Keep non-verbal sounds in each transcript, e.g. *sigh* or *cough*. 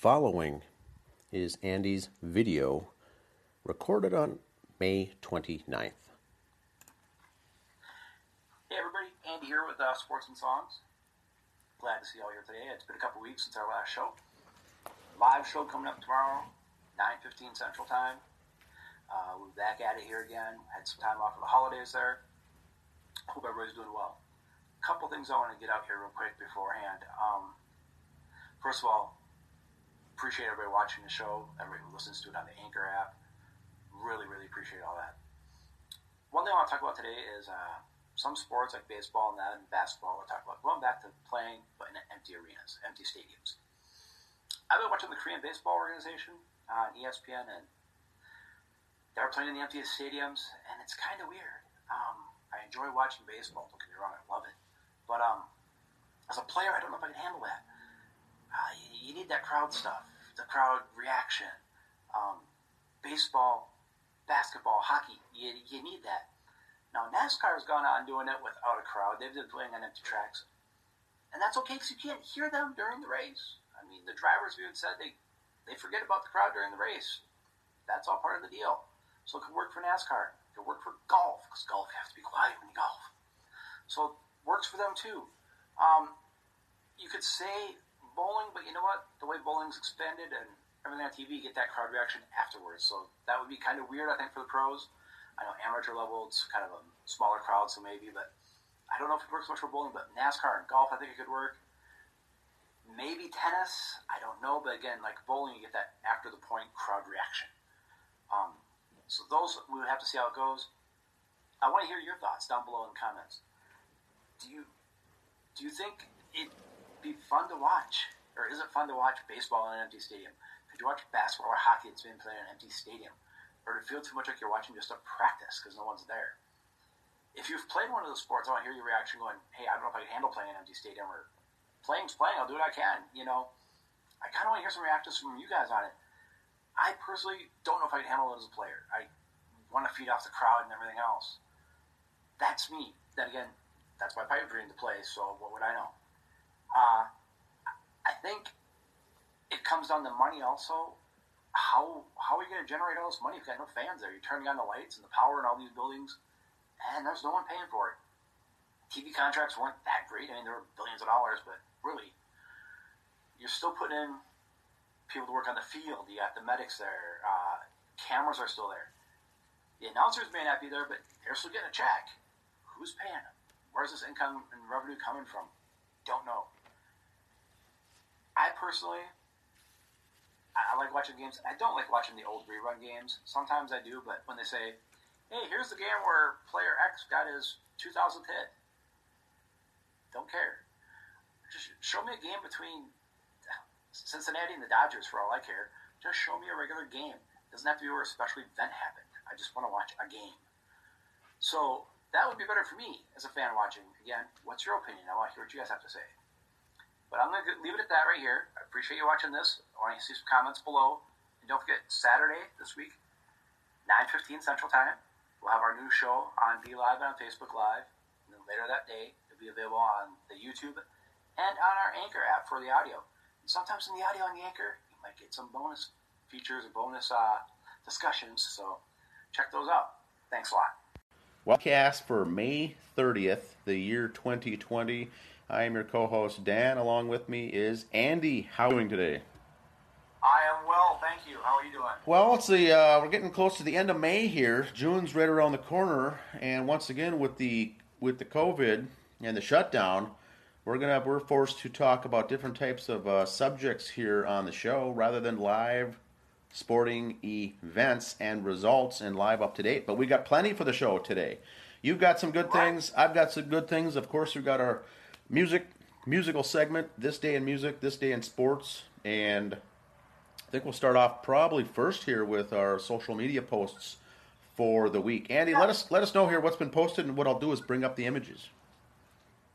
following is Andy's video recorded on May 29th. Hey everybody, Andy here with uh, Sports and Songs. Glad to see you all here today. It's been a couple weeks since our last show. Live show coming up tomorrow, 9.15 Central Time. Uh, we're back at it here again. Had some time off for the holidays there. Hope everybody's doing well. A couple things I want to get out here real quick beforehand. Um, first of all, appreciate everybody watching the show, everybody who listens to it on the Anchor app. Really, really appreciate all that. One thing I want to talk about today is uh, some sports like baseball and that and basketball. We'll talk about going back to playing, but in empty arenas, empty stadiums. I've been watching the Korean Baseball Organization on ESPN, and they're playing in the emptiest stadiums, and it's kind of weird. Um, I enjoy watching baseball. Don't get me wrong, I love it. But um, as a player, I don't know if I can handle that. Uh, you, you, need that crowd stuff, the crowd reaction. Um, baseball, basketball, hockey, you, you need that. Now, NASCAR has gone on doing it without a crowd. They've been playing on empty tracks. And that's okay because you can't hear them during the race. I mean, the drivers even said they, they forget about the crowd during the race. That's all part of the deal. So it could work for NASCAR. It could work for golf because golf you have to be quiet when you golf. So it works for them too. Um, you could say bowling, but you know what? The way bowling's expanded and everything on TV, you get that crowd reaction afterwards. So that would be kind of weird, I think, for the pros. I know amateur level, it's kind of a smaller crowd, so maybe, but I don't know if it works much for bowling. But NASCAR and golf, I think it could work. Maybe tennis, I don't know, but again, like bowling, you get that after the point crowd reaction. Um, so those we would have to see how it goes. I want to hear your thoughts down below in the comments. Do you do you think it'd be fun to watch, or is it fun to watch baseball in an empty stadium? Could you watch basketball or hockey that's played in an empty stadium, or it feel too much like you're watching just a practice because no one's there? If you've played one of those sports, I want to hear your reaction. Going, hey, I don't know if I can handle playing in an empty stadium or playing's playing. I'll do what I can. You know, I kind of want to hear some reactions from you guys on it. I personally don't know if I can handle it as a player. I want to feed off the crowd and everything else. That's me. Then again, that's my pipe dream to play. So what would I know? Uh, I think it comes down to money also. How how are you going to generate all this money if you got no fans there? You're turning on the lights and the power in all these buildings, and there's no one paying for it. TV contracts weren't that great. I mean, there were billions of dollars, but really, you're still putting in people to work on the field. You got the medics there. Uh, cameras are still there. The announcers may not be there, but they're still getting a check. Who's paying them? Where's this income and revenue coming from? Don't know. I personally, I like watching games. I don't like watching the old rerun games. Sometimes I do, but when they say, "Hey, here's the game where player X got his 2000th hit," don't care just show me a game between Cincinnati and the Dodgers for all I care. Just show me a regular game. It doesn't have to be where a special event happened. I just want to watch a game. So that would be better for me as a fan watching. Again, what's your opinion? I want to hear what you guys have to say. But I'm going to leave it at that right here. I appreciate you watching this. I want to see some comments below. And don't forget, Saturday this week, 9.15 Central Time, we'll have our new show on Be Live and on Facebook Live. And then later that day, it'll be available on the YouTube and on our Anchor app for the audio. And sometimes in the audio on the Anchor, you might get some bonus features or bonus uh, discussions. So check those out. Thanks a lot. Webcast for May 30th, the year 2020. I am your co-host Dan. Along with me is Andy. How are you doing today? I am well, thank you. How are you doing? Well, let's see. Uh, we're getting close to the end of May here. June's right around the corner, and once again with the with the COVID and the shutdown, we're gonna we're forced to talk about different types of uh, subjects here on the show rather than live sporting events and results and live up to date. But we got plenty for the show today. You've got some good things. I've got some good things. Of course, we've got our music musical segment, this day in music, this day in sports, and I think we'll start off probably first here with our social media posts for the week. Andy, let us let us know here what's been posted, and what I'll do is bring up the images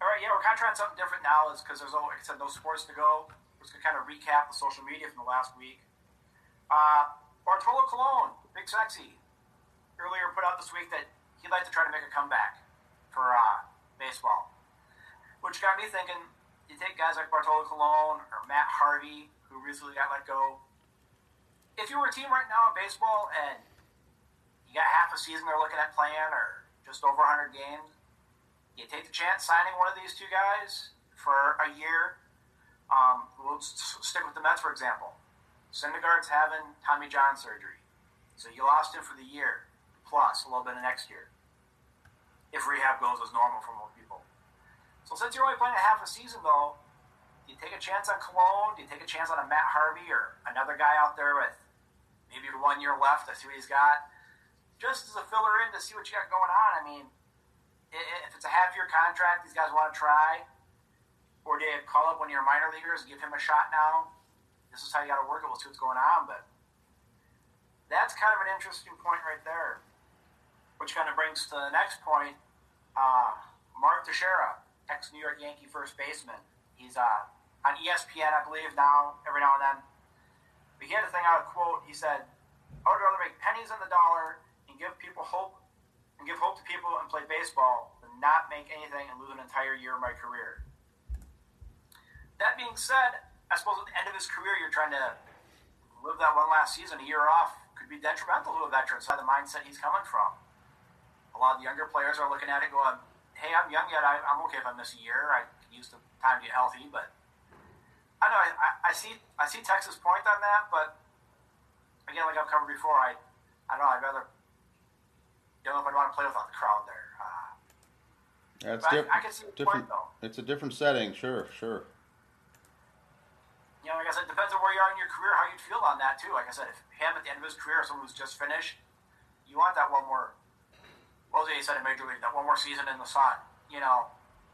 all right, yeah, we're kind of trying something different now, is because there's, like I said, no sports to go. We're just going to kind of recap the social media from the last week. Uh, Bartolo Colon, Big Sexy, earlier put out this week that he'd like to try to make a comeback for uh, baseball, which got me thinking. You take guys like Bartolo Colon or Matt Harvey, who recently got let go. If you were a team right now in baseball and you got half a season they're looking at playing or just over 100 games, you take the chance signing one of these two guys for a year. Um, we'll stick with the Mets, for example. Syndergaard's having Tommy John surgery. So you lost him for the year, plus a little bit of next year. If rehab goes as normal people. So since you're only playing a half a season, though, do you take a chance on Colon? Do you take a chance on a Matt Harvey or another guy out there with maybe one year left to see what he's got? Just as a filler in to see what you got going on. I mean, if it's a half year contract, these guys want to try. Or do you call up one of your minor leaguers and give him a shot now? this is how you got to work it. We'll see what's going on. But that's kind of an interesting point right there, which kind of brings to the next point. Uh, Mark Teixeira, ex New York Yankee first baseman. He's uh, on ESPN, I believe, now, every now and then. But he had a thing out of quote. He said, I would rather make pennies on the dollar and give people hope and give hope to people and play baseball than not make anything and lose an entire year of my career. That being said, I suppose at the end of his career, you're trying to live that one last season, a year off, could be detrimental to a veteran. So the mindset he's coming from. A lot of the younger players are looking at it, going, "Hey, I'm young yet. I, am okay if I miss a year. I can use the time to get healthy." But I know I, I, see I see Texas' point on that, but again, like I've covered before, I I don't know. I'd rather don't know if I'd want to play without the crowd there. Uh, That's diff- I, I, can see the different. Point, though. It's a different setting, sure, sure you know, like I said, it depends on where you are in your career, how you'd feel on that too. Like I said, if him at the end of his career, or someone who's just finished, you want that one more. He said in Major League, that one more season in the sun, you know.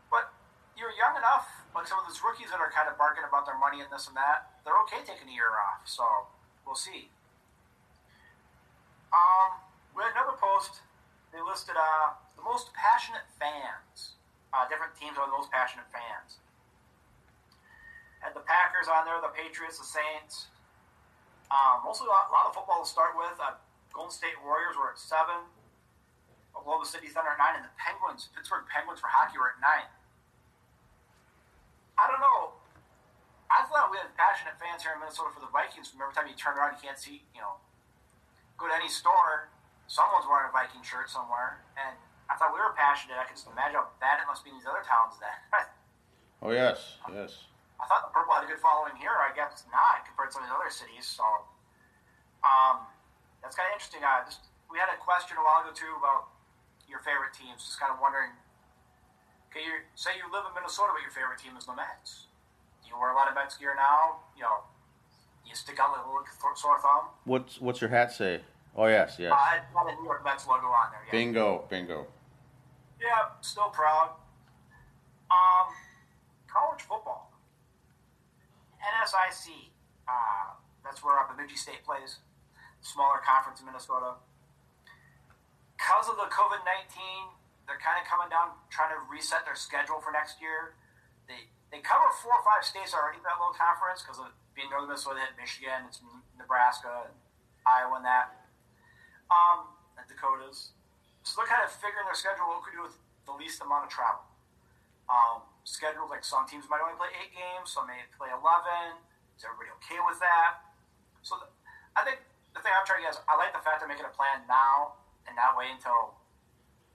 But you're young enough, like some of those rookies that are kind of barking about their money and this and that, they're okay taking a year off. So we'll see. Um, we had another post. They listed uh, the most passionate fans. Uh, different teams are the most passionate fans. Had the Packers on there, the Patriots, the Saints. Um, mostly a lot, a lot, of football to start with. Uh, Golden State Warriors were at seven. Oklahoma City Thunder at nine, and the Penguins, Pittsburgh Penguins for hockey were at nine. I don't know. I thought we had passionate fans here in Minnesota for the Vikings. Every time you turn around, you can't see, you know, go to any store, someone's wearing a Viking shirt somewhere, and I thought we were passionate. I can just imagine how bad it must be in these other towns then. *laughs* oh yes, yes. I thought the Purple had a good following here. I guess not compared to some of the other cities. So um, that's kind of interesting. Uh, just we had a question a while ago too about your favorite teams. Just kind of wondering. Okay, you say you live in Minnesota, but your favorite team is the Mets. Do you wear a lot of Mets gear now? You know, you stick out like a little sore thumb. What's What's your hat say? Oh yes, yes. Uh, it had a New York Mets logo on there. Yeah. Bingo, bingo. Yeah, still proud. Um, college football. NSIC. Uh, that's where Bemidji State plays, smaller conference in Minnesota. Because of the COVID 19, they're kind of coming down, trying to reset their schedule for next year. They they cover four or five states already in that little conference because of being Northern Minnesota, hit Michigan, it's Nebraska, and Iowa, and that. Um, and Dakotas. So they're kind of figuring their schedule what could do with the least amount of travel. Um. Like some teams might only play eight games, some may play eleven. Is everybody okay with that? So the, I think the thing I'm trying to get is I like the fact they're making a plan now and not wait until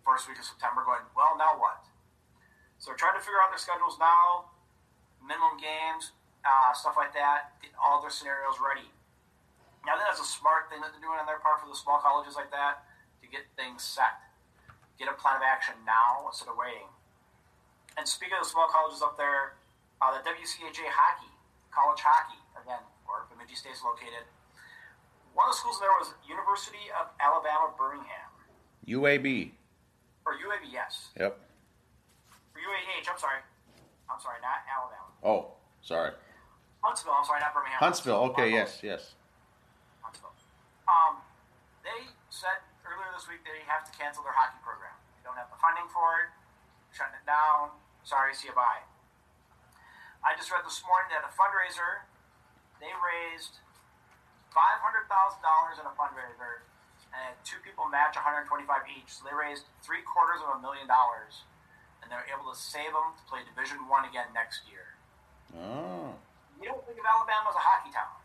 first week of September. Going well, now what? So they're trying to figure out their schedules now, minimum games, uh, stuff like that, get all their scenarios ready. Now, I think that's a smart thing that they're doing on their part for the small colleges like that to get things set. Get a plan of action now instead of waiting. And speaking of the small colleges up there, uh, the WCHA hockey, college hockey, again, where Bemidji State is located. One of the schools there was University of Alabama Birmingham. UAB. Or UAB, yes. Yep. Or UAH, I'm sorry. I'm sorry, not Alabama. Oh, sorry. Huntsville, I'm sorry, not Birmingham. Huntsville, okay, yes, yes. Huntsville. Um, they said earlier this week they have to cancel their hockey program. They don't have the funding for it, shutting it down. Sorry, see you bye. I just read this morning that a fundraiser, they raised five hundred thousand dollars in a fundraiser, and two people match one hundred twenty-five each. So they raised three quarters of a million dollars, and they're able to save them to play Division One again next year. Oh. you don't think of Alabama as a hockey town.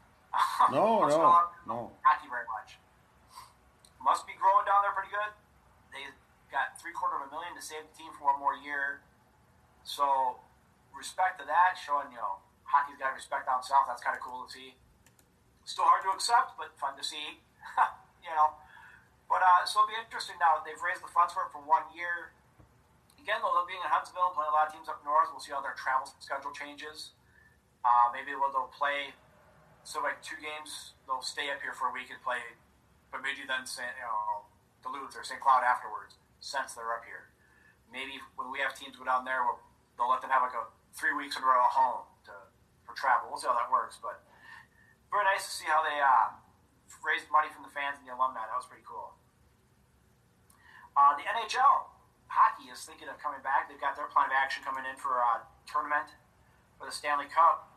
No, *laughs* no, no. Hockey very much. Must be growing down there pretty good. They got three quarter of a million to save the team for one more year. So respect to that, showing you know hockey's got respect down south. That's kind of cool to see. Still hard to accept, but fun to see. *laughs* you know. But uh, so it'll be interesting now. They've raised the funds for it for one year. Again, though, they'll be in Huntsville, playing a lot of teams up north. We'll see how their travel schedule changes. Uh, maybe they'll, they'll play so like two games. They'll stay up here for a week and play, but maybe then say, you know Duluth or St. Cloud afterwards, since they're up here. Maybe when we have teams go down there, we'll, they'll let them have like a three weeks in a row home to, for travel. We'll see how that works, but very nice to see how they uh, raised money from the fans and the alumni. That was pretty cool. Uh, the NHL hockey is thinking of coming back. They've got their plan of action coming in for a tournament for the Stanley Cup,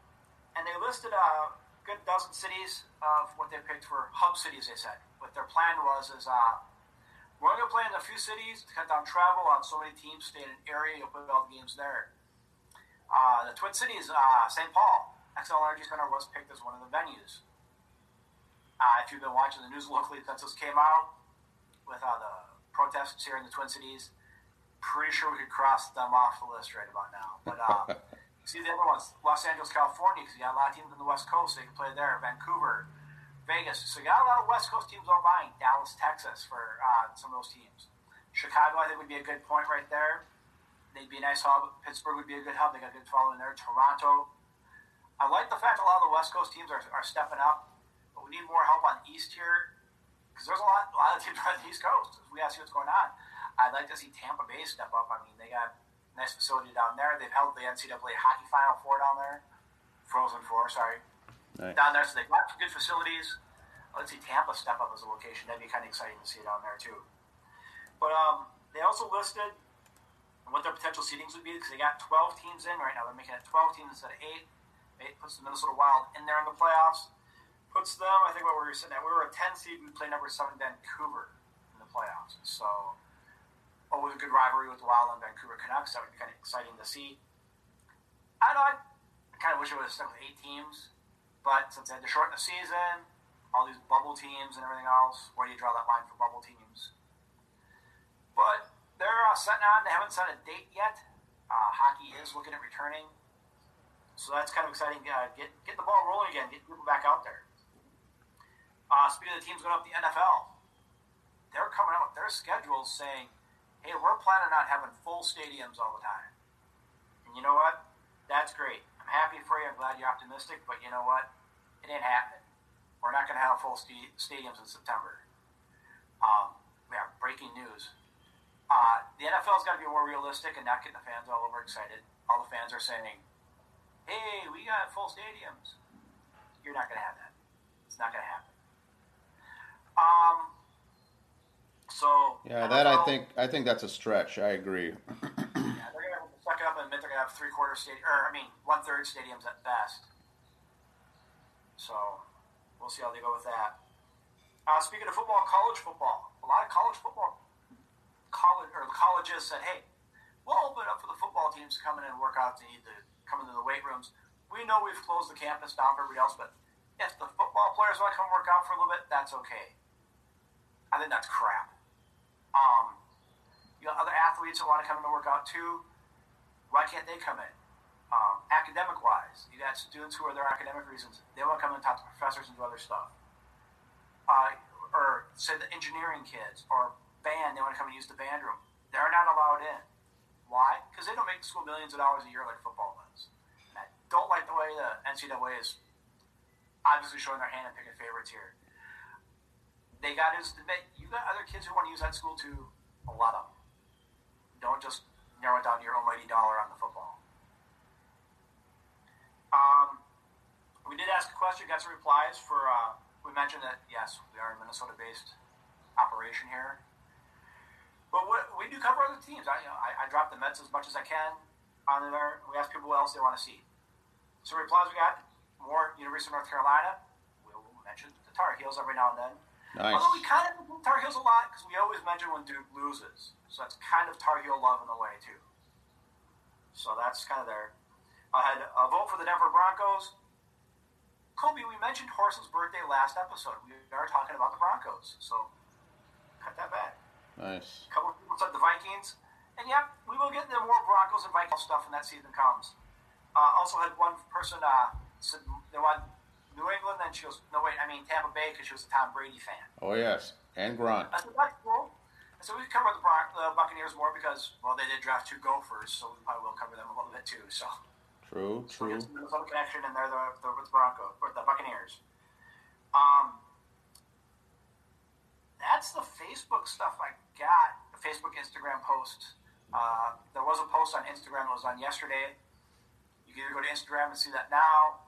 and they listed a good dozen cities of what they picked for hub cities. They said what their plan was is uh, we're going to play in a few cities to cut down travel on so many teams stay in an area. You'll put all the games there. Uh, the Twin Cities, uh, St. Paul, Xcel Energy Center was picked as one of the venues. Uh, if you've been watching the news locally since this came out with uh, the protests here in the Twin Cities, pretty sure we could cross them off the list right about now. But *laughs* uh, see the other ones, Los Angeles, California, because you got a lot of teams on the West Coast, they can play there. Vancouver, Vegas. So you got a lot of West Coast teams all buying. Dallas, Texas for uh, some of those teams. Chicago, I think, would be a good point right there. They'd be a nice hub. Pittsburgh would be a good hub. They got a good following there. Toronto. I like the fact a lot of the West Coast teams are, are stepping up, but we need more help on East here because there's a lot, a lot of teams *laughs* on the East Coast. We got to see what's going on. I'd like to see Tampa Bay step up. I mean, they got a nice facility down there. They've held the NCAA hockey final four down there, Frozen Four, sorry, Nice. down there. So they've got good facilities. Let's see Tampa step up as a location. That'd be kind of exciting to see down there too. But um, they also listed what their potential seedings would be because they got 12 teams in right now. They're making it 12 teams instead of eight. Puts the Minnesota Wild in there in the playoffs. Puts them, I think, what we were sitting at. We were a 10 seed. We play number seven Vancouver in the playoffs. So always a good rivalry with the Wild and Vancouver Canucks. That would be kind of exciting to see. I know. I, I kind of wish it would have stuck with eight teams, but since they had to shorten the season, all these bubble teams and everything else, where do you draw that line for bubble teams? But they're uh, setting on. They haven't set a date yet. Uh, hockey is looking at returning, so that's kind of exciting. Uh, get get the ball rolling again. Get people back out there. Uh, speaking of the teams going up the NFL, they're coming out with their schedules saying, "Hey, we're planning on having full stadiums all the time." And you know what? That's great. I'm happy for you. I'm glad you're optimistic. But you know what? It ain't happening. We're not going to have full st- stadiums in September. Um, we have breaking news. Uh, the NFL's got to be more realistic and not getting the fans all over excited. All the fans are saying, "Hey, we got full stadiums." You're not going to have that. It's not going to happen. Um. So Yeah, that I think I think that's a stretch. I agree. *clears throat* yeah, they're gonna have suck it up and admit they're gonna have three quarter stadium, or I mean, one third stadiums at best. So we'll see how they go with that. Uh, speaking of football, college football, a lot of college football, college or colleges said, "Hey, we'll open up for the football teams to come in and work out. They come into the weight rooms. We know we've closed the campus down for everybody else, but if the football players want to come work out for a little bit, that's okay. I think that's crap. Um, you got other athletes that want to come in to work out too. Why can't they come in? Um, academic wise, you got students who are there academic reasons. They want to come in and talk to professors and do other stuff. Uh, or say the engineering kids or band, they want to come and use the band room. They're not allowed in. Why? Because they don't make the school millions of dollars a year like football does. Don't like the way the NCAA is obviously showing their hand and picking favorites here. They got you got other kids who want to use that school too. A lot of them. Don't just narrow it down to your almighty dollar on the football. Um, we did ask a question, got some replies for. Uh, we mentioned that yes, we are a Minnesota-based operation here, but what, we do cover other teams. I, you know, I, I drop the Mets as much as I can on there. We ask people what else they want to see. So replies we got more University of North Carolina. We'll mention the Tar Heels every now and then. Nice. Although we kind of mention Tar Heels a lot because we always mention when Duke loses. So that's kind of Tar Heel love in a way too. So that's kind of there. I had a vote for the Denver Broncos. Kobe, we mentioned Horson's birthday last episode. We are talking about the Broncos, so cut that back. Nice. A couple of people said the Vikings, and yeah, we will get into more Broncos and Vikings stuff when that season comes. Uh, also had one person uh, said they want New England, and she goes, no wait, I mean Tampa Bay because she was a Tom Brady fan. Oh yes, and Gronk. I said that's cool. I said we could cover the, Bron- the Buccaneers more because well they did draft two Gophers, so we probably will cover them a little bit too. So. True, So true. there's a Minnesota connection, and they're the, the, the Broncos or the Buccaneers. Um, that's the Facebook stuff I got. The Facebook Instagram post. Uh, there was a post on Instagram that was on yesterday. You can either go to Instagram and see that now,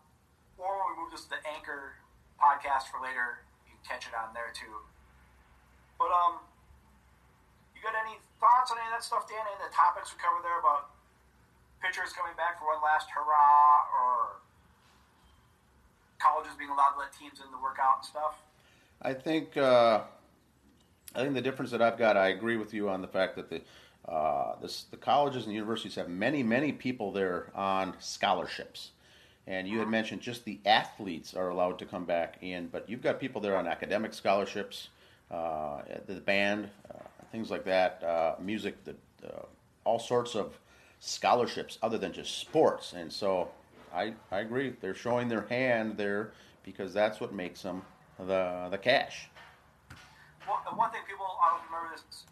or when we move this to the Anchor podcast for later, you can catch it on there too. But um, you got any thoughts on any of that stuff, Dan? Any of the topics we covered there about pitchers coming back for one last hurrah, or colleges being allowed to let teams in to work out and stuff? I think uh, I think the difference that I've got, I agree with you on the fact that the uh, this, the colleges and universities have many many people there on scholarships, and you had mentioned just the athletes are allowed to come back in, but you've got people there on academic scholarships, uh, the band, uh, things like that, uh, music, the, uh, all sorts of scholarships other than just sports, and so I I agree they're showing their hand there because that's what makes them the the cash. One thing people I don't remember this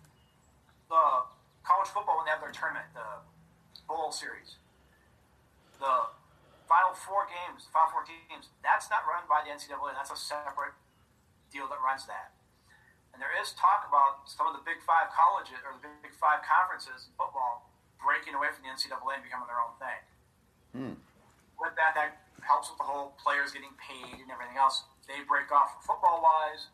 the college football when they have their tournament, the bowl series, the final four games, the final four teams. That's not run by the NCAA. That's a separate deal that runs that. And there is talk about some of the Big Five colleges or the Big Five conferences in football breaking away from the NCAA and becoming their own thing. Hmm. With that, that helps with the whole players getting paid and everything else. They break off football wise.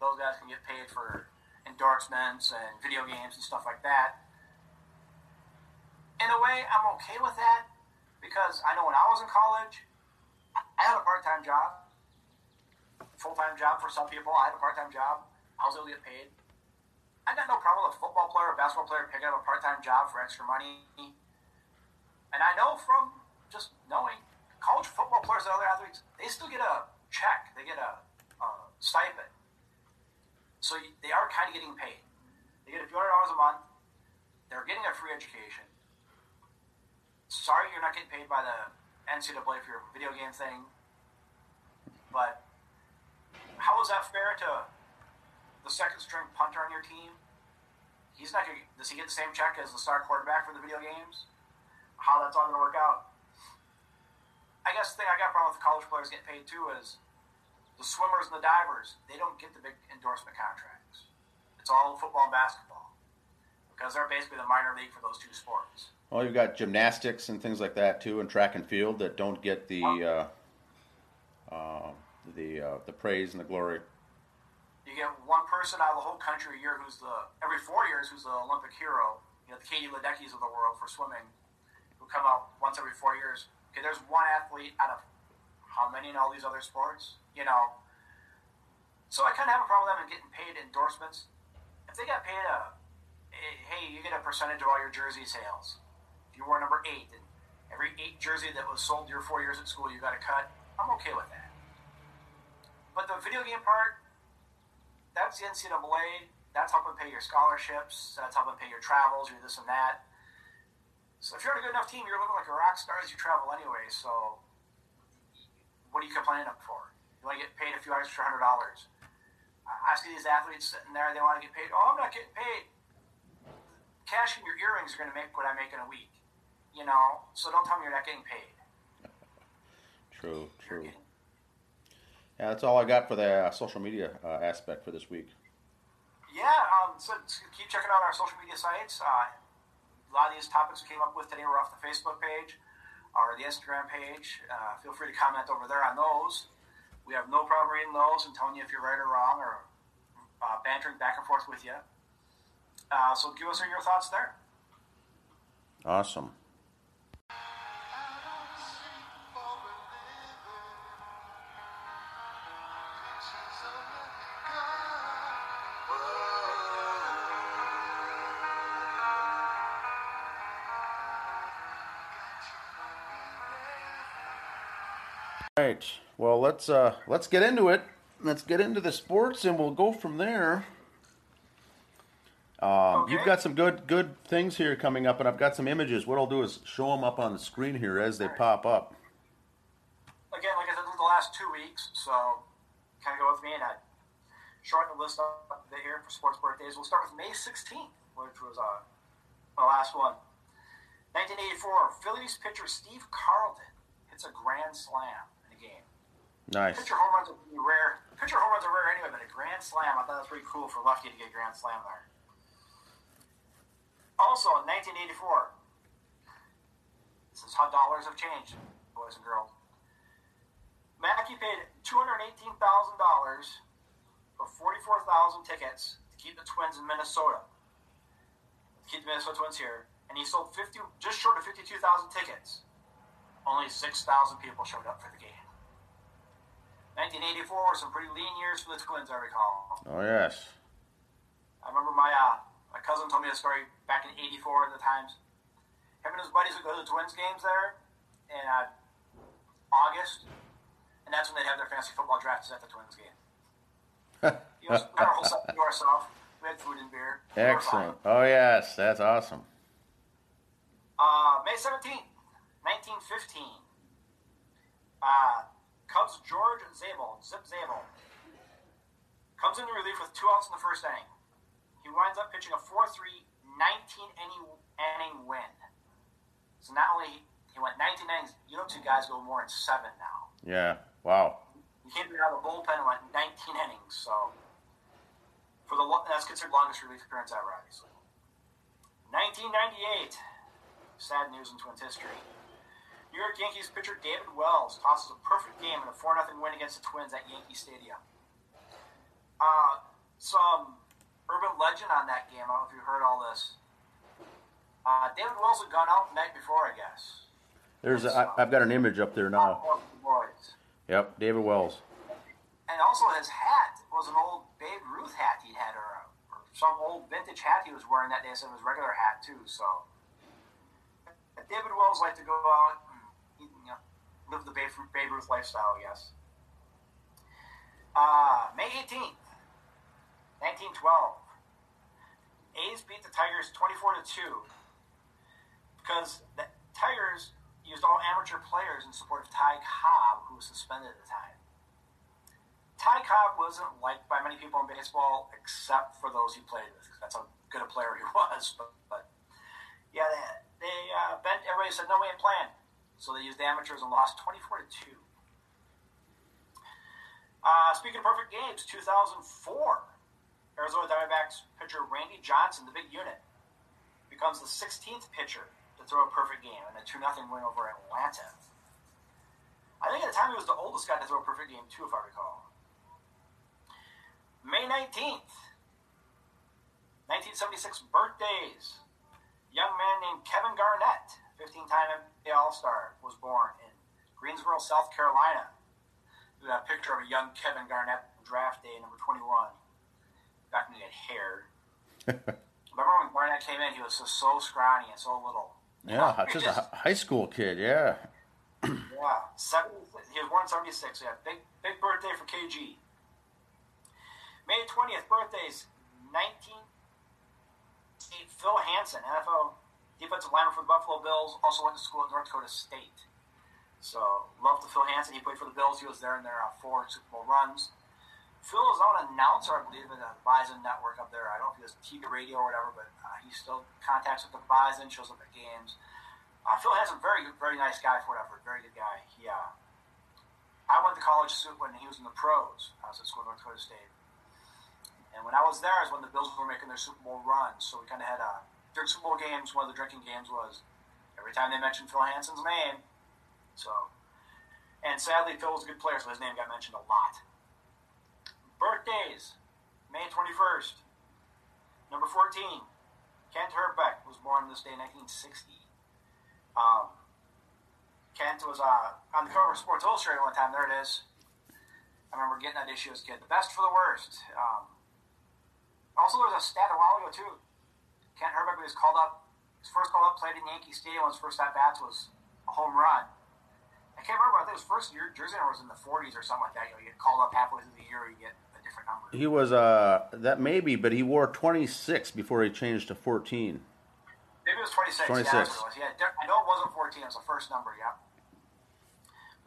Those guys can get paid for endorsements and video games and stuff like that. In a way, I'm okay with that because I know when I was in college, I had a part time job, full time job for some people. I had a part time job. I was able to get paid. I got no problem with a football player or basketball player picking up a part time job for extra money. And I know from just knowing college football players and other athletes, they still get a check. They get a, a stipend. So they are kind of getting paid. They get a few hundred dollars a month. They're getting a free education. Sorry you're not getting paid by the NCAA for your video game thing. But how is that fair to the second string punter on your team? He's not going does he get the same check as the star quarterback for the video games? How that's all going to work out? I guess the thing I got problem with college players getting paid too is the swimmers and the divers, they don't get the big endorsement contracts. It's all football and basketball because they're basically the minor league for those two sports. Well, you've got gymnastics and things like that too, and track and field that don't get the uh, uh, the uh, the praise and the glory. You get one person out of the whole country a year who's the every four years who's the Olympic hero. You know, the Katie Ledeckis of the world for swimming, who come out once every four years. Okay, there's one athlete out of how many in all these other sports? You know. So I kind of have a problem with them getting paid endorsements. If they got paid a, hey, you get a percentage of all your jersey sales. You wore number eight, and every eight jersey that was sold your four years at school, you got a cut. I'm okay with that. But the video game part, that's the NCAA. That's helping pay your scholarships. That's helping pay your travels, your this and that. So if you're on a good enough team, you're living like a rock star as you travel anyway. So what are you complaining for? You want to get paid a few extra hundred dollars. I see these athletes sitting there; they want to get paid. Oh, I'm not getting paid. Cashing your earrings are going to make what I make in a week. You know, so don't tell me you're not getting paid. True, true. getting Yeah, that's all I got for the uh, social media uh, aspect for this week. Yeah, um, so keep checking out our social media sites. Uh, a lot of these topics we came up with today were off the Facebook page or the Instagram page. Uh, feel free to comment over there on those. We have no problem reading those and telling you if you're right or wrong or uh, bantering back and forth with you. Uh, so give us your thoughts there. Awesome. Well, let's uh, let's get into it. Let's get into the sports, and we'll go from there. Um, Okay. You've got some good good things here coming up, and I've got some images. What I'll do is show them up on the screen here as they pop up. Again, like I said, the last two weeks, so kind of go with me and I shorten the list up here for sports birthdays. We'll start with May 16th, which was uh, the last one. 1984, Phillies pitcher Steve Carlton hits a grand slam in a game. Nice. Pitcher home runs are rare. Pitcher home runs are rare anyway, but a grand slam, I thought that was pretty cool for lefty to get a grand slam there. Also, in 1984, this is how dollars have changed, boys and girls. Mackay paid $218,000 for 44,000 tickets to keep the Twins in Minnesota. To keep the Minnesota Twins here. And he sold 50, just short of 52,000 tickets. Only 6,000 people showed up for the game. 1984 were some pretty lean years for the Twins, I recall. Oh yes. I remember my uh, my cousin told me a story back in '84 at the times. Him and his buddies would go to the Twins games there in uh, August, and that's when they'd have their fantasy football drafts at the Twins game. *laughs* You know, we had our whole set to ourselves. We had food and beer. We were fine. Excellent. Oh yes, that's awesome. Uh, May 17th, 1915. Uh, Cubs George Zabel, Zip Zabel, comes into relief with two outs in the first inning. He winds up pitching a 4 3, 19 inning, inning win. So not only he went 19 innings, you know, two guys go more than seven now. Yeah. Wow. He came out of the bullpen and went 19 innings. So for the that's considered longest relief appearance ever, obviously. 1998, sad news in Twins history. New York Yankees pitcher David Wells tosses a perfect game in a 4 0 win against the Twins at Yankee Stadium. Uh, some urban legend on that game. I don't know if you heard all this. Uh, David Wells had gone out the night before, I guess. There's a, I, I've got an image up there now. Yep, David Wells. And also his hat was an old Babe Ruth hat he'd had, or, or some old vintage hat he was wearing that day, instead of his regular hat too. So David Wells liked to go out and you know, live the Babe, Babe Ruth lifestyle, I guess. Uh, May 18th, 1912. A's beat the Tigers 24 to 2 because the Tigers used all amateur players in support of Ty Cobb, who was suspended at the time. Ty Cobb wasn't liked by many people in baseball except for those he played with. That's how good a player he *laughs* was. But, but yeah, they, they uh, bent. Everybody said no way in plan, so they used amateurs and lost 24 to two. Uh, speaking of perfect games, 2004, Arizona Diamondbacks pitcher Randy Johnson, the big unit, becomes the 16th pitcher to throw a perfect game in a 2 0 win over Atlanta. I think at the time he was the oldest guy to throw a perfect game, too, if I recall. May 19th, 1976 birthdays. Young man named Kevin Garnett, 15 time NBA All Star, was born in Greensboro, South Carolina. We got a picture of a young Kevin Garnett on draft day, number 21. Back when he had hair. *laughs* Remember when Garnett came in, he was just so scrawny and so little. Yeah, *laughs* just a just- hi- high school kid. Yeah. *clears throat* yeah, seven. He was born in '76. Yeah, big big birthday for KG. May 20th birthdays, 19. Phil Hansen, NFL defensive lineman for the Buffalo Bills, also went to school at North Dakota State. So love to Phil Hansen. He played for the Bills. He was there in their uh, four Super Bowl runs. Phil is now an announcer, I believe, in the Bison Network up there. I don't know if he does TV, radio, or whatever, but uh, he still contacts with the Bison, shows up at games. Uh, Phil Hansen, very very nice guy for whatever, very good guy. He, uh, I went to college when he was in the pros. I was at school North Dakota State. And when I was there is when the Bills were making their Super Bowl run. So we kind of had a during Super Bowl games. One of the drinking games was every time they mentioned Phil Hansen's name. So, and sadly, Phil was a good player, so his name got mentioned a lot. Birthdays, May twenty first. Number fourteen, Kent Hrbek was born this day in nineteen sixty. Um, Kent was uh, on the cover of Sports Illustrated one time. There it is. I remember getting that issue as a kid. The best for the worst. Um, also, there was a stat a while ago too. Kent Hrbek was called up. His first call up, played in Yankee Stadium. His first at bats was a home run, I can't remember. I think his first year jersey number was in the 40s or something like that. You know, you get called up halfway through the year, you get a different number. He was uh that maybe, but he wore 26 before he changed to 14. Maybe it was 26. 26. Yeah, that's what it was. Yeah, I know it wasn't 14. It was the first number. Yeah.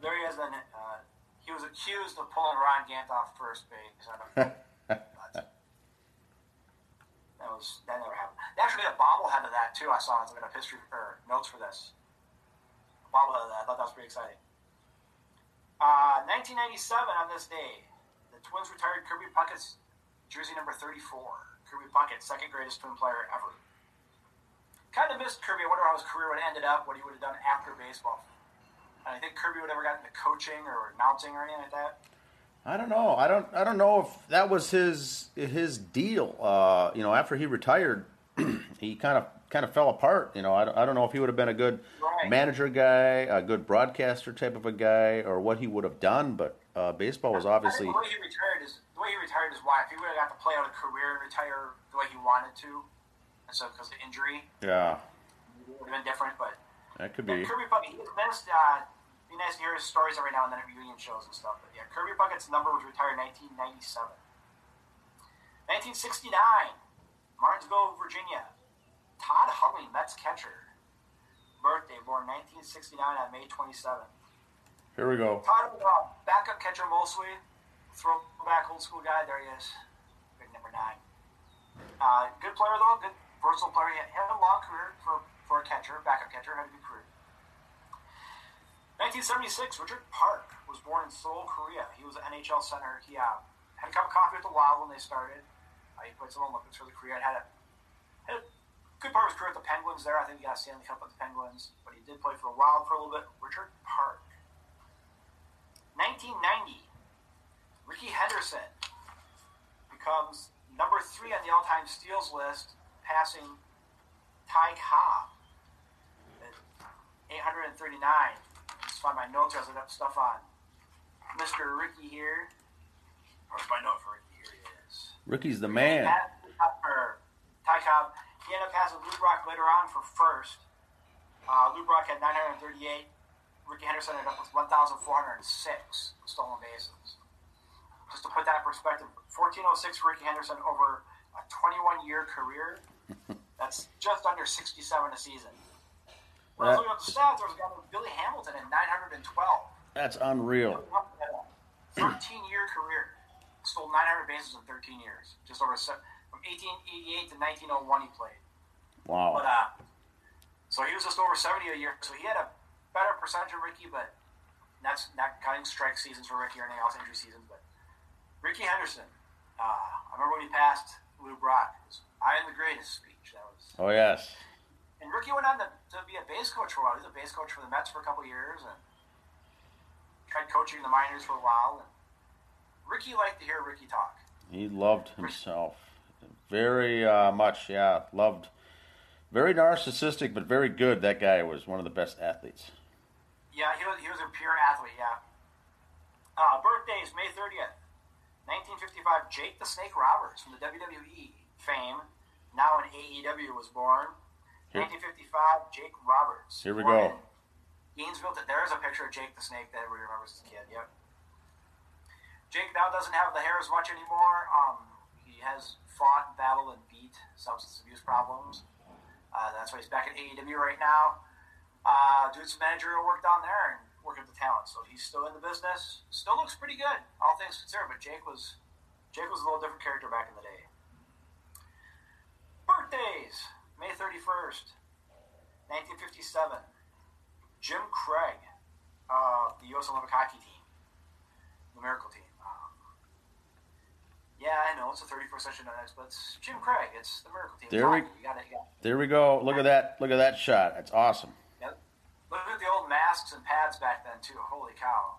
There he is. Then uh, he was accused of pulling Ron Gant off first base. *laughs* I don't but that was that never happened. They actually made a bobblehead of that too. I saw. it I was looking up history or notes for this. A bobblehead of that. I thought that was pretty exciting. Uh, 1997 on this day, the Twins retired Kirby Puckett's jersey number 34. Kirby Puckett, second greatest Twin player ever kind of missed Kirby. I wonder how his career would have ended up, what he would have done after baseball. And I think Kirby would have ever gotten into coaching or announcing or anything like that. I don't know. I don't. I don't know if that was his his deal. Uh, you know, after he retired, *clears throat* he kind of kind of fell apart. You know, I don't, I don't know if he would have been a good Right. manager guy, a good broadcaster type of a guy, or what he would have done. But uh, baseball was obviously. The way he retired is the way he retired is why if he would have got to play out a career and retire the way he wanted to, and so because of injury, Yeah, it would have been different. But that could be. Kirby Puckett, he missed. Uh, nice to hear his stories every now and then at reunion shows and stuff. But yeah, Kirby Puckett's number was retired in 1997. 1969, Martinsville, Virginia. Todd Hundley, Mets catcher. Birthday, born 1969 on May 27th. Here we go. Todd uh, backup catcher mostly. Throwback old school guy. There he is. Big number nine. Uh, good player though. Good versatile player. He had, had a long career for, for a catcher, backup catcher. Had a good career. 1976, Richard Park was born in Seoul, Korea. He was an NHL center. He uh, had a cup of coffee with the Wild when they started. Uh, he played some Olympics for the Korea. Had a, had a good part of his career with the Penguins there. I think he got a Stanley Cup with the Penguins. But he did play for the Wild for a little bit. Richard Park. 1990, Rickey Henderson becomes number three on the all-time steals list, passing Ty Cobb at 839. Find my notes as I got stuff on Mr. Rickey here. Where's my note for Rickey? Here he is. Rickey's the man. Pat- or Ty Cobb. He ended up passing Lou Brock later on for first. Uh, Lou Brock had 938. Rickey Henderson ended up with 1,406 stolen bases. Just to put that in perspective, 1406 for Rickey Henderson over a 21 year career. *laughs* That's just under 67 a season. When I was looking at the stats, there was a guy named Billy Hamilton in 912. That's unreal. 13 year career. Stole 900 bases in 13 years. Just over se- from 1888 to 1901 he played. Wow. But uh, so he was just over 70 a year. So he had a better percentage of Rickey, but that's not counting strike seasons for Rickey or anything else, injury seasons. But Rickey Henderson, uh, I remember when he passed Lou Brock. It was I am the greatest speech. That was Oh yes. And Rickey went on to, to be a base coach for a while. He was a base coach for the Mets for a couple years and tried coaching the minors for a while. And Rickey liked to hear Rickey talk. He loved himself very uh, much. Yeah, loved. Very narcissistic, but very good. That guy was one of the best athletes. Yeah, he was, he was a pure athlete, yeah. Uh, birthdays, May 30th, 1955, Jake the Snake Roberts from the WWE fame, now in AEW, was born. Here- 1955, Jake Roberts. Here we go. in Gainesville. There's a picture of Jake the Snake that everybody remembers as a kid, yep. Jake now doesn't have the hair as much anymore. Um, he has fought, battled, and beat substance abuse problems. Uh, that's why he's back at AEW right now. Uh, doing some managerial work down there and working with the talent. So he's still in the business. Still looks pretty good, all things considered. But Jake was Jake was a little different character back in the day. Birthdays, May 31st, 1957. Jim Craig, uh, the U.S. Olympic hockey team, the Miracle team. Um, yeah, I know it's the 31st century next, but it's Jim Craig. It's the Miracle team. There we- Hockey, you got it. You got it. There we go. Look at that. Look at that shot. That's awesome. Yep. Look at the old masks and pads back then too. Holy cow!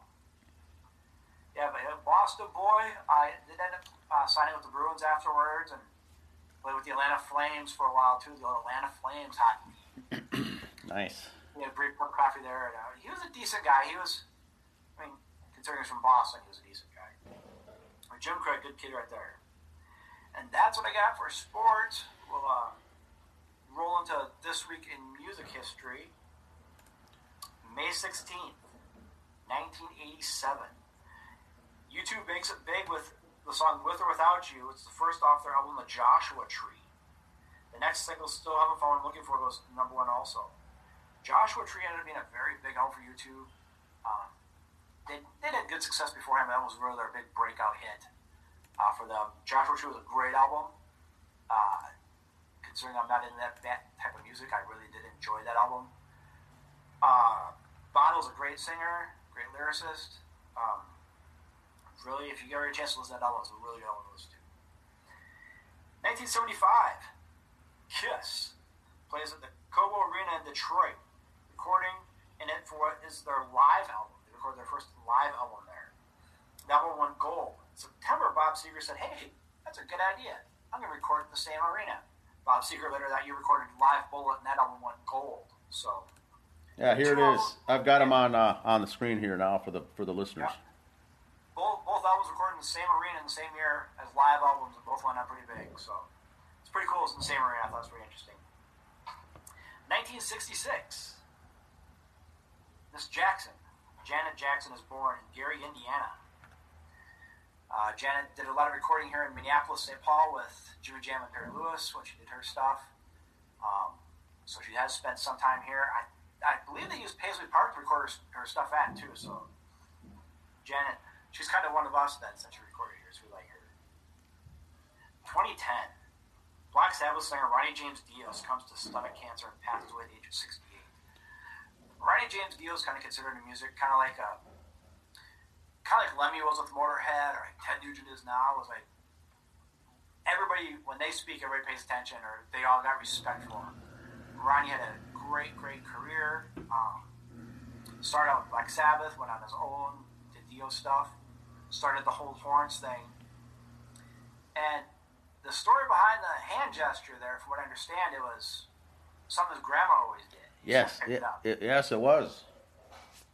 Yeah, but Boston boy, I did end up uh, signing with the Bruins afterwards and played with the Atlanta Flames for a while too. The old Atlanta Flames hockey. *clears throat* Nice. He had a brief cup of coffee there. And, uh, he was a decent guy. He was, I mean, considering he's from Boston, he was a decent guy. Uh, Jim Craig, good kid right there. And that's what I got for sports. We'll uh, roll into this week in music history. May 16th, 1987. U2 makes it big with the song With or Without You. It's the first off their album, The Joshua Tree. The next single, Still Haven't Fallen Looking For, goes number one also. Joshua Tree ended up being a very big album for U2. Um, they, they had good success beforehand, that was really their big breakout hit uh, for them. Joshua Tree was a great album. Uh, considering I'm not in that, that type of music, I really did enjoy that album. Uh, Bono's a great singer, great lyricist. Um, really, if you get a chance to listen to that album, it's a really good album to listen to. 1975, Kiss plays at the Cobo Arena in Detroit, recording in it for what is their live album. They recorded their first live album there. That one went gold. In September, Bob Seger said, "Hey, that's a good idea. I'm going to record at the same arena." Bob Seger later that year recorded Live Bullet, and that album went gold. So. Yeah, here it is. I've got them on uh, on the screen here now for the for the listeners. Yeah. Both, both albums recorded in the same arena in the same year as live albums, and both went out pretty big. So it's pretty cool. It's in the same arena. I thought it was pretty interesting. 1966. Miss Jackson, Janet Jackson, is born in Gary, Indiana. Uh, Janet did a lot of recording here in Minneapolis, St. Paul with Jimmy Jam and Terry Lewis when she did her stuff. Um, so she has spent some time here. I, I believe they used Paisley Park to record her, her stuff at too. So Janet, she's kind of one of us she recorded here, so we like her. 2010. Black Sabbath singer Ronnie James Dio comes to stomach cancer and passes away at the age of 68. Ronnie James Dio is kind of considered in music kind of like a kind of like Lemmy was with Motorhead, or like Ted Nugent is now. Was like everybody when they speak, everybody pays attention, or they all got respect for him. Ronnie had a great, great career. Um, started out with Black Sabbath, went on his own, did Dio stuff, started the whole horns thing, and the story behind the hand gesture there, from what I understand, it was something his grandma always did. He Yes, it, it yes, it was.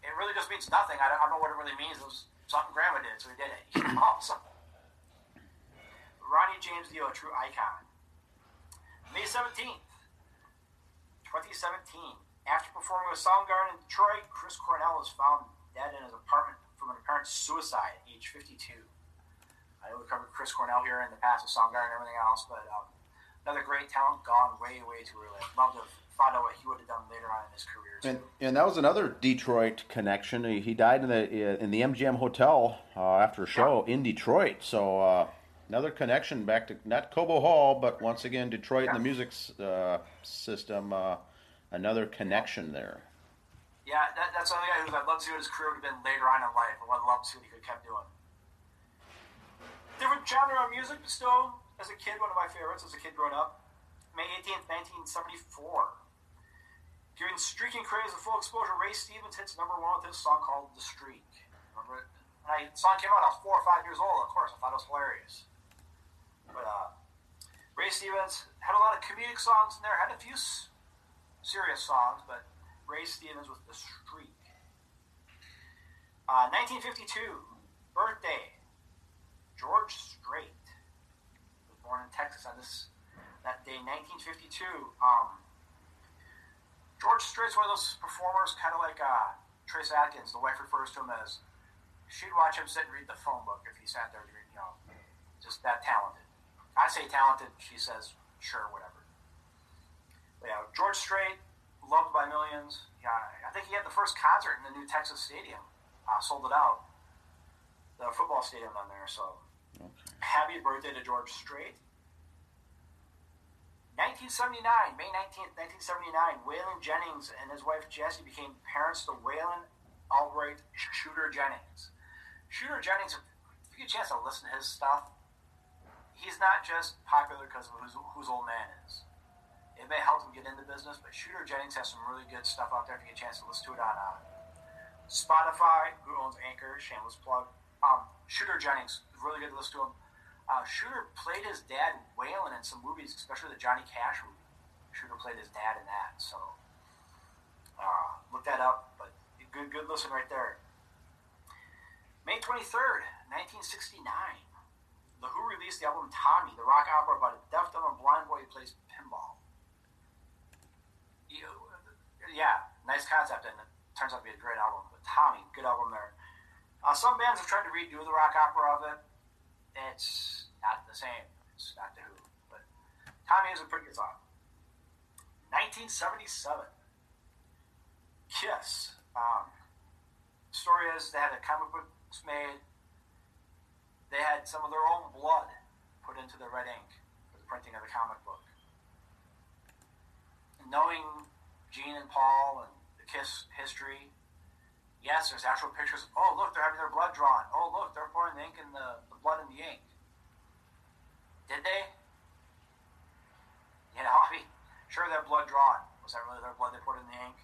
It really just means nothing. I don't, I don't know what it really means. It was something grandma did, so he did it. awesome. *coughs* Ronnie James Dio, a true icon. May 17th, 2017. After performing with Soundgarden in Detroit, Chris Cornell was found dead in his apartment from an apparent suicide at age 52. I know we covered Chris Cornell here in the past with Soundgarden and everything else, but um, another great talent gone way, way too early. I'd love to have found out what he would have done later on in his career. And, and that was another Detroit connection. He, he died in the in the MGM Hotel uh, after a show in Detroit. So uh, another connection back to not Cobo Hall, but once again Detroit and the music uh, system. Uh, another connection there. Yeah, that, that's another guy who I'd love to see what his career would have been later on in life. I'd love to see what he could have kept doing. Different genre of music, but still, as a kid, one of my favorites as a kid growing up. May 18th, 1974. During Streaking Craze of Full Exposure, Ray Stevens hits number one with his song called The Streak. Remember it? When I, the song came out, I was four or five years old, of course. I thought it was hilarious. But uh, Ray Stevens had a lot of comedic songs in there, had a few serious songs, but Ray Stevens with The Streak. Uh, 1952, birthday, George Strait was born in Texas on this that day, 1952. Um, George Strait's one of those performers, kind of like uh, Trace Atkins. The wife refers to him as she'd watch him sit and read the phone book if he sat there, you know, just that talented. I say talented, she says sure, whatever. But yeah, George Strait, loved by millions. Yeah, I think he had the first concert in the new Texas Stadium. Uh, sold it out. The football stadium down there. So, happy birthday to George Strait. 1979, May 19th, 1979, Waylon Jennings and his wife Jessie became parents to Waylon Albright Shooter Jennings. Shooter Jennings, if you get a chance to listen to his stuff, he's not just popular because of whose, whose old man is. It may help him get into business, but Shooter Jennings has some really good stuff out there if you get a chance to listen to it on uh, Spotify, who owns Anchor, shameless plug. Um, Shooter Jennings, really good to listen to him. Uh, Shooter played his dad Waylon in some movies, especially the Johnny Cash movie. Shooter played his dad in that, so uh, look that up. But good, good listen right there. May twenty third, nineteen sixty nine. The Who released the album Tommy, the rock opera about a deaf, dumb, and blind boy who plays pinball. You, yeah, nice concept. And it turns out to be a great album. But Tommy, good album there. Uh, some bands have tried to redo the rock opera of it. It's not the same. It's not the Who. But Tommy is a pretty good song. 1977. Kiss. Um, story is they had a comic book made. They had some of their own blood put into the red ink for the printing of the comic book. knowing Gene and Paul and the Kiss history, yes, there's actual pictures. Oh, look, they're having their blood drawn. Oh, look, they're pouring the ink in the, the blood in the ink. Did they? You know, I mean, sure, their blood drawn. Was that really their blood they poured in the ink?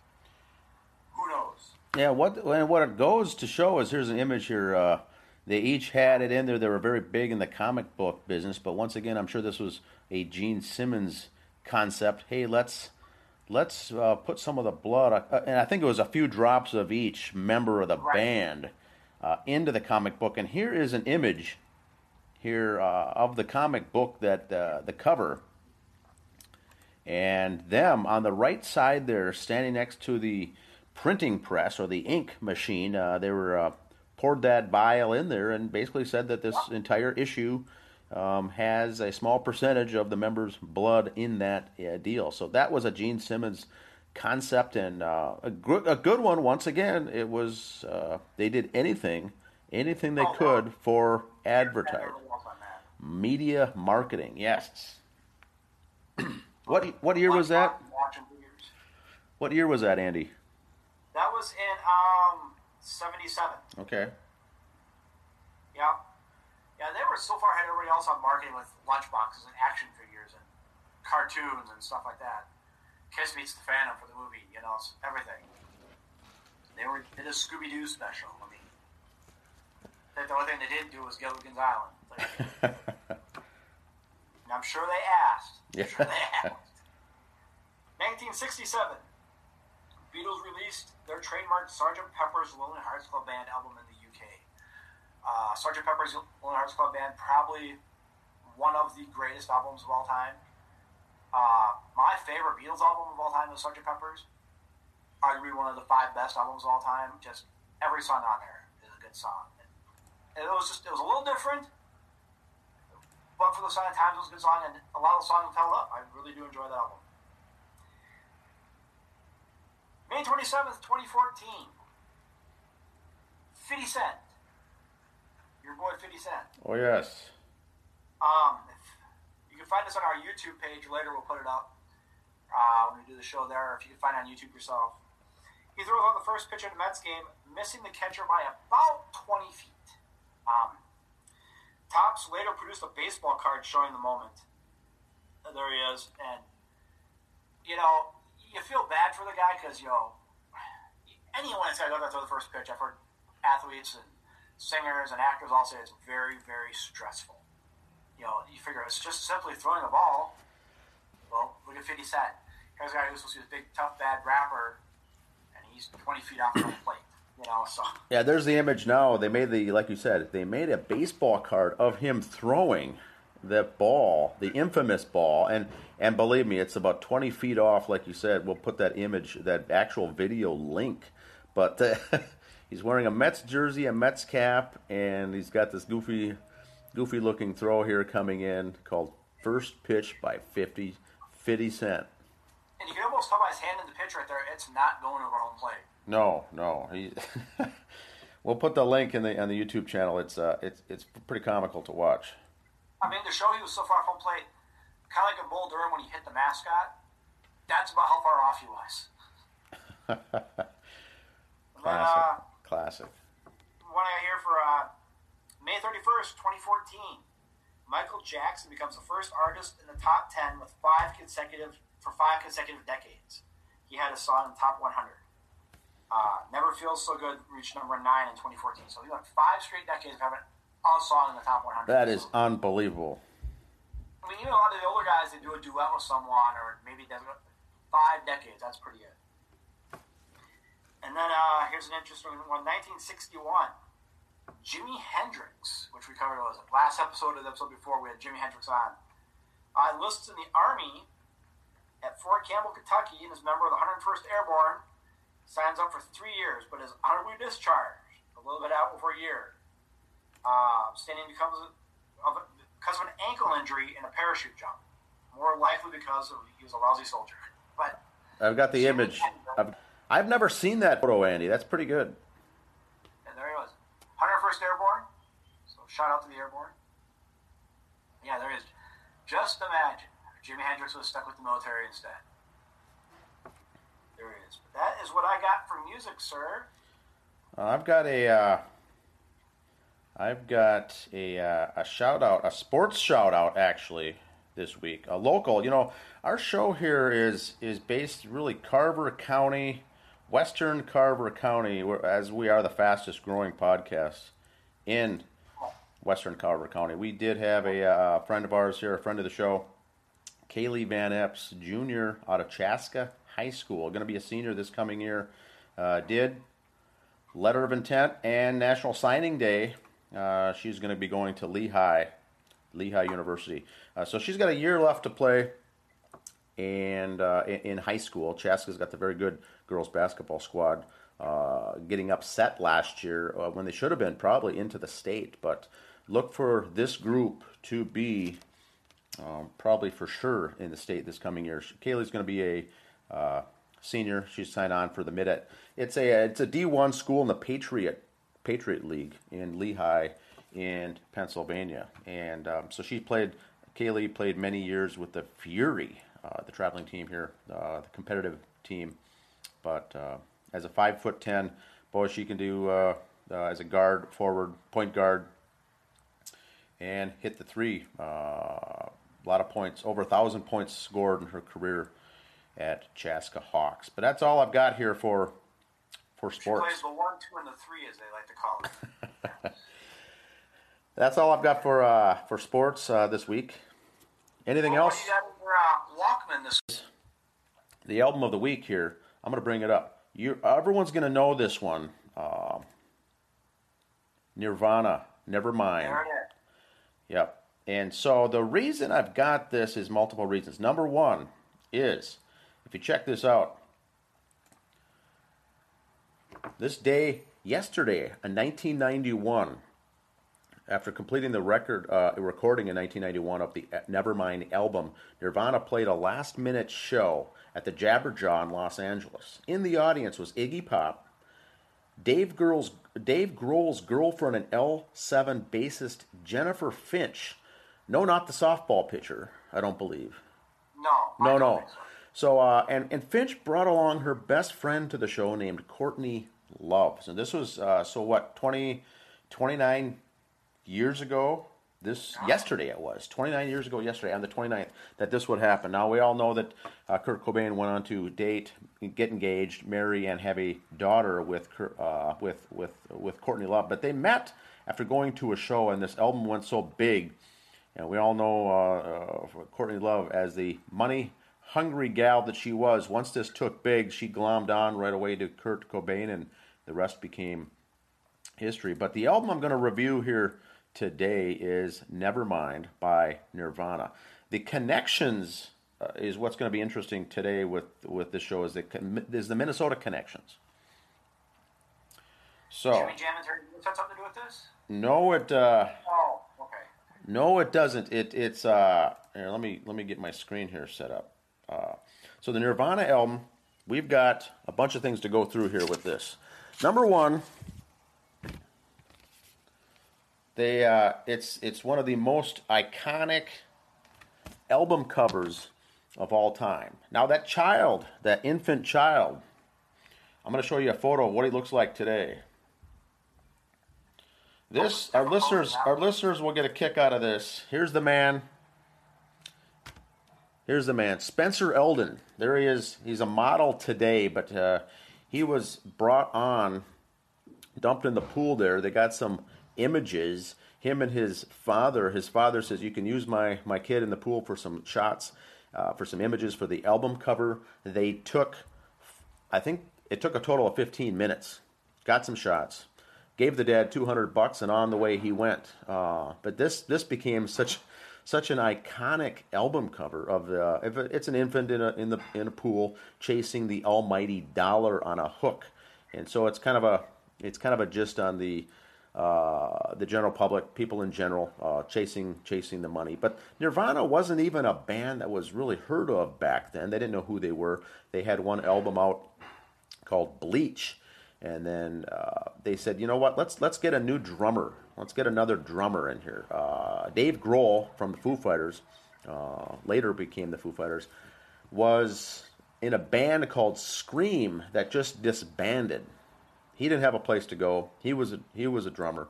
Who knows? Yeah, what and what it goes to show is here's an image here. Uh, they each had it in there. They were very big in the comic book business, but once again, I'm sure this was a Gene Simmons concept. Hey, let's let's uh, put some of the blood, uh, and I think it was a few drops of each member of the Right. band uh, into the comic book. And here is an image here uh, of the comic book that uh, the cover, and them on the right side there, standing next to the printing press or the ink machine. Uh, they were uh, poured that vial in there and basically said that this entire issue um, has a small percentage of the members' blood in that uh, deal. So that was a Gene Simmons concept and uh, a good a good one. Once again, it was uh, they did anything anything they Oh, could for advertising, Everyone else on that. media marketing. Yes. *clears throat* what what year was that? What year was that, Andy? That was in um '77. Okay. Yeah. Yeah, they were so far ahead of everybody else on marketing with lunchboxes and action figures and cartoons and stuff like that. Kiss meets the Phantom for the movie, you know, everything. They were did a Scooby Doo special. I mean, the only thing they didn't do was Gilligan's Island. Like, and *laughs* I'm sure they asked. I'm sure they asked. 1967. Beatles released their trademark Sgt. Pepper's Lonely Hearts Club Band album in the. Uh, Sgt. Pepper's Lonely Hearts Club Band, probably one of the greatest albums of all time. Uh, my favorite Beatles album of all time is Sgt. Pepper's. Arguably one of the five best albums of all time. Just every song on there is a good song. And it was just, it was a little different, but for the sign of times, it was a good song, and a lot of the songs held up. I really do enjoy that album. May 27th, 2014. 50 Cent. Your boy 50 Cent. Oh yes. Um, if, you can find us on our YouTube page. Later, we'll put it up uh, when we do the show there. If you can find it on YouTube yourself. He throws out the first pitch at a Mets game, missing the catcher by about 20 feet. Um, Topps later produced a baseball card showing the moment. Uh, There he is, and you know you feel bad for the guy because you know anyone that's got to go there throw the first pitch. I've heard athletes and singers and actors all say it's very, very stressful. You know, you figure it's just simply throwing a ball. Well, look at 50 Cent. Here's a guy who's supposed to be a big, tough, bad rapper, and he's 20 feet off the plate. You know, so Yeah, there's the image now. They made the like you said, they made a baseball card of him throwing the ball, the infamous ball, and and believe me, it's about 20 feet off. Like you said, we'll put that image, that actual video link. But *laughs* he's wearing a Mets jersey, a Mets cap, and he's got this goofy, goofy looking throw here coming in called first pitch by 50, 50 Cent. and you can almost tell by his hand in the pitch right there, it's not going over home plate. No, no. He, *laughs* we'll put the link in the on the YouTube channel. It's uh, it's it's pretty comical to watch. I mean, to show he was so far off home plate, kind of like a Bull Durham when he hit the mascot. That's about how far off he was. *laughs* Classic, uh, classic. one I got here for uh, May 31st, 2014. Michael Jackson becomes the first artist in the top 10 with five consecutive for five consecutive decades. He had a song in the top 100. Uh, Never Feels So Good reached number nine in 2014. So he went five straight decades of having a song in the top 100. That is unbelievable. I mean, even a lot of the older guys, that do a duet with someone, or maybe they five decades. That's pretty good. And then uh, here's an interesting one: 1961. Jimi Hendrix, which we covered was last episode of the episode before. We had Jimi Hendrix on. Uh, enlists in the army at Fort Campbell, Kentucky, and is a member of the 101st Airborne signs up for three years, but is honorably discharged a little bit out over a year. Uh, standing becomes of, because of an ankle injury in a parachute jump, more likely because of he was a lousy soldier. But I've got the image. I've, I've never seen that photo, Andy. That's pretty good. And there he was, 101st Airborne. So shout out to the Airborne. Yeah, there is. Just imagine if Jimi Hendrix was stuck with the military instead. There is. But that is what I got for music, sir. Uh, I've got a. Uh, I've got a uh, a shout out, a sports shout out actually this week. A local, you know, our show here is is based really Carver County, Western Carver County, as we are the fastest growing podcast in Western Carver County. We did have a uh, friend of ours here, a friend of the show, Kaylee Van Epps Jr. out of Chaska High School, going to be a senior this coming year. Uh, did letter of intent and National Signing Day. Uh, she's going to be going to Lehigh, Lehigh University. Uh, so she's got a year left to play, and uh, in, high school, Chaska's got the very good girls basketball squad. Uh, getting upset last year uh, when they should have been probably into the state, but look for this group to be um, probably for sure in the state this coming year. Kaylee's going to be a uh, senior. She's signed on for the mid. It's a it's a D one school in the Patriot Patriot League in Lehigh, in Pennsylvania, and um, so she played. Kaylee played many years with the Fury, the traveling team here, uh, the competitive team. But uh, as a five foot ten, boy, she can do uh, uh, as a guard, forward, point guard, and hit the three. Uh, a lot of points, over a thousand points scored in her career at Chaska Hawks. But that's all I've got here for for She sports. plays the one, two, and the three, as they like to call it. *laughs* That's all I've got for uh, for sports uh, this week. Anything Well, else? What do you got your uh, Walkman this The album of the week here. I'm going to bring it up. You, everyone's going to know this one. Uh, Nirvana, it is. Yep. And so the reason I've got this is multiple reasons. Number one is, if you check this out, this day yesterday, in 1991, after completing the record uh, recording in 1991 of the Nevermind album, Nirvana played a last-minute show at the Jabberjaw in Los Angeles. In the audience was Iggy Pop, Dave Grohl's, Dave Grohl's girlfriend and L7 bassist Jennifer Finch. No, not the softball pitcher, I don't believe. No. No, no. so. So, uh, and, and Finch brought along her best friend to the show named Courtney Love. So this was, uh, so what, 20, 29 years ago? This, yesterday it was, 29 years ago yesterday, on the 29th, that this would happen. Now, we all know that uh, Kurt Cobain went on to date, get engaged, marry, and have a daughter with, uh, with, with, with Courtney Love. But they met after going to a show, and this album went so big and we all know uh, uh, Courtney Love as the money hungry gal that she was. Once this took big, she glommed on right away to Kurt Cobain, and the rest became history. But the album I'm going to review here today is Nevermind by Nirvana. The connections uh, is what's going to be interesting today with with this show is the is the Minnesota connections. So Jimmy Jam Lewis had something to do with this? no, it. Uh, Oh, okay. No, it doesn't. It it's uh here, let me let me get my screen here set up. Uh, so the Nirvana album, we've got a bunch of things to go through here with this. Number one, they uh, it's it's one of the most iconic album covers of all time. Now that child, that infant child, I'm going to show you a photo of what he looks like today. This our listeners our listeners will get a kick out of this. Here's the man. Here's the man, Spencer Elden. There he is. He's a model today, but uh, he was brought on, dumped in the pool. There, they got some images. Him and his father. His father says you can use my my kid in the pool for some shots, uh, for some images for the album cover. They took, I think it took a total of 15 minutes. Got some shots gave the dad 200 bucks and on the way he went uh, but this this became such such an iconic album cover of the. If it's an infant in a in the in a pool chasing the almighty dollar on a hook, and so it's kind of a it's kind of a gist on the uh, the general public, people in general, uh, chasing chasing the money. But Nirvana wasn't even a band that was really heard of back then. They didn't know who they were. They had one album out called Bleach, and then uh, they said, you know what? Let's let's get a new drummer. Let's get another drummer in here. Uh, Dave Grohl from the Foo Fighters, uh, later became the Foo Fighters, was in a band called Scream that just disbanded. He didn't have a place to go. He was a, he was a drummer.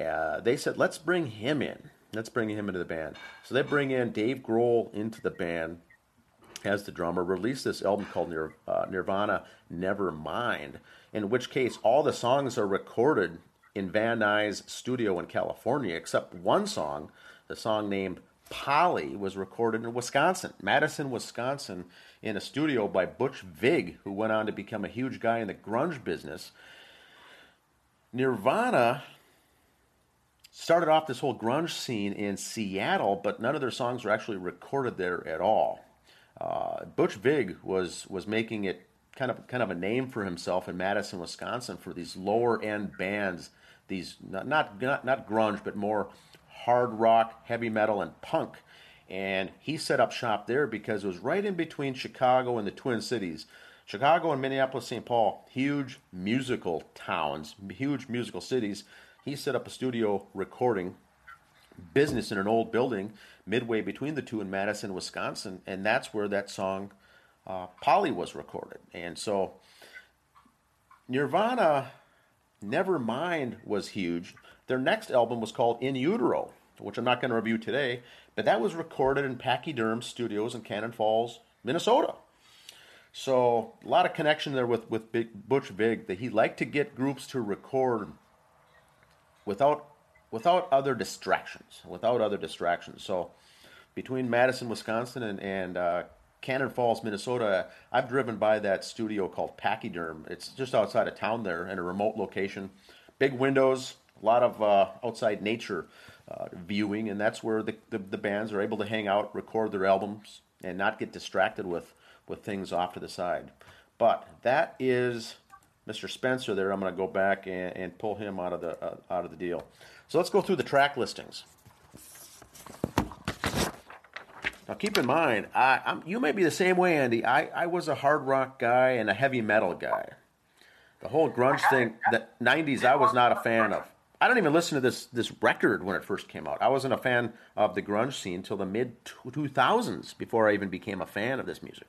Uh, they said, let's bring him in. Let's bring him into the band. So they bring in Dave Grohl into the band as the drummer. Released this album called Nir, uh, Nirvana Nevermind. In which case, all the songs are recorded in Van Nuys studio in California, except one song, the song named Polly, was recorded in Wisconsin, Madison, Wisconsin, in a studio by Butch Vig, who went on to become a huge guy in the grunge business. Nirvana started off this whole grunge scene in Seattle, but none of their songs were actually recorded there at all. Uh, Butch Vig was was making it kind of kind of a name for himself in Madison, Wisconsin, for these lower end bands, these not not not, not grunge, but more hard rock, heavy metal, and punk. And he set up shop there because it was right in between Chicago and the Twin Cities. Chicago and Minneapolis, St. Paul, huge musical towns, huge musical cities. He set up a studio recording business in an old building midway between the two in Madison, Wisconsin, and that's where that song uh, Polly was recorded. And so Nirvana, Nevermind was huge. Their next album was called In Utero, which I'm not going to review today, but that was recorded in Pachyderm Studios in Cannon Falls, Minnesota. So a lot of connection there with with Big Butch Vig that he liked to get groups to record without without other distractions, without other distractions. So between Madison, Wisconsin, and and uh, Cannon Falls, Minnesota, I've driven by that studio called Pachyderm. It's just outside of town there in a remote location. Big windows, a lot of uh, outside nature uh, viewing, and that's where the, the, the bands are able to hang out, record their albums, and not get distracted with with things off to the side. But that is Mr. Spencer there. I'm going to go back and, and pull him out of the uh, out of the deal. So let's go through the track listings. Now keep in mind, I, you may be the same way, Andy. I, I was a hard rock guy and a heavy metal guy. The whole grunge thing, the '90s, I was not a fan of. I don't even listen to this this record when it first came out. I wasn't a fan of the grunge scene until the mid 2000s before I even became a fan of this music.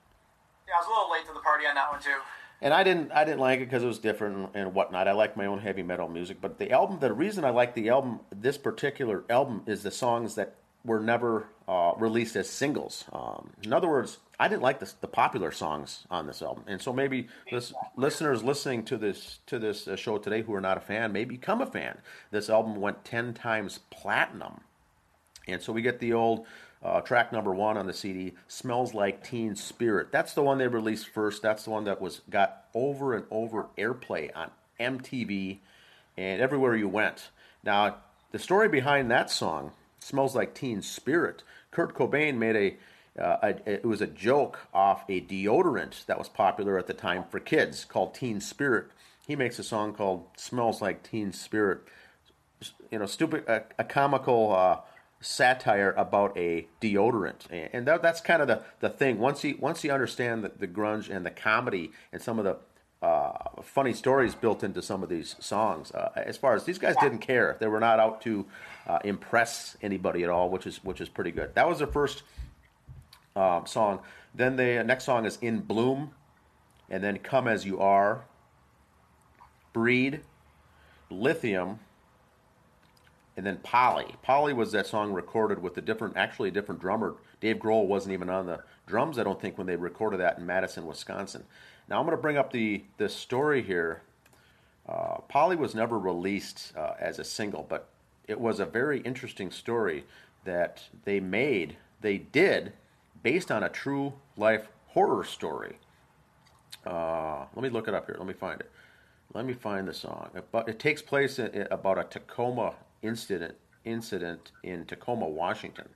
Yeah, I was a little late to the party on that one too. And I didn't I didn't like it because it was different and, whatnot. I like my own heavy metal music, but the album, the reason I like the album, this particular album, is the songs that were never uh, released as singles. Um, in other words, I didn't like the popular songs on this album, and so maybe this, listeners listening to this to this uh, show today who are not a fan may become a fan. This album went ten times platinum, and so we get the old uh, track number one on the CD, "Smells Like Teen Spirit." That's the one they released first. That's the one that was got over and over airplay on MTV and everywhere you went. Now, the story behind that song, "Smells Like Teen Spirit," Kurt Cobain made a uh, it was a joke off a deodorant that was popular at the time for kids called Teen Spirit. He makes a song called "Smells Like Teen Spirit." You know, stupid, a, a comical uh, satire about a deodorant, and that, that's kind of the, the thing. Once you once you understand the, the grunge and the comedy and some of the uh, funny stories built into some of these songs. Uh, as far as these guys didn't care, they were not out to uh, impress anybody at all, which is which is pretty good. That was their first um, song. Then the next song is In Bloom, and then Come As You Are, Breed, Lithium, and then Polly. Polly was that song recorded with a different, actually a different drummer. Dave Grohl wasn't even on the drums, I don't think, when they recorded that in Madison, Wisconsin. Now I'm going to bring up the the story here. Uh, Polly was never released uh, as a single, but it was a very interesting story that they made. They did based on a true life horror story. Uh, let me look it up here. Let me find it. Let me find the song. But it takes place in, in, about a Tacoma incident incident in Tacoma, Washington.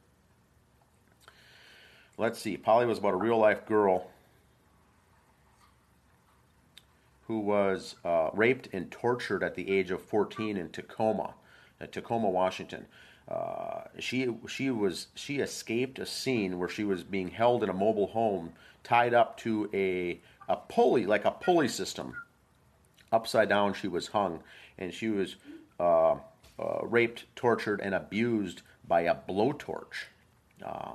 let's see. Polly was about a real life girl who was uh, raped and tortured at the age of 14 in Tacoma, uh, Tacoma, Washington. Uh, she she was she escaped a scene where she was being held in a mobile home, tied up to a a pulley like a pulley system. Upside down, she was hung, and she was uh, raped, tortured, and abused by a blowtorch. Uh,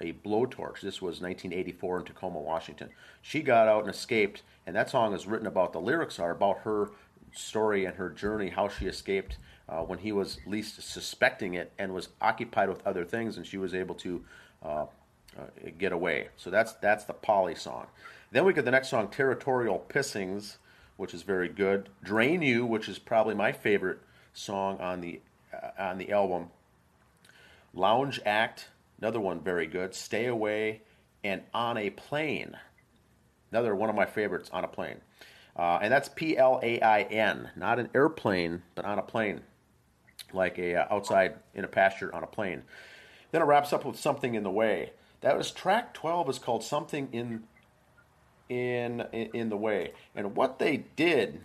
a blowtorch. This was 1984 in Tacoma, Washington. She got out and escaped, and that song is written about. The lyrics are about her story and her journey, how she escaped uh, when he was least suspecting it and was occupied with other things, and she was able to uh, uh, get away. So that's that's the Polly song. Then we get the next song, Territorial Pissings, which is very good. Drain You, which is probably my favorite song on the uh, on the album. Lounge Act, another one very good. Stay Away, and On a Plane, another one of my favorites on a plane. Uh, and that's P L A I N, not an airplane, but on a plane, like a uh, outside in a pasture on a plane. Then it wraps up with something in the way. That was track 12 is called something in in in the way. And what they did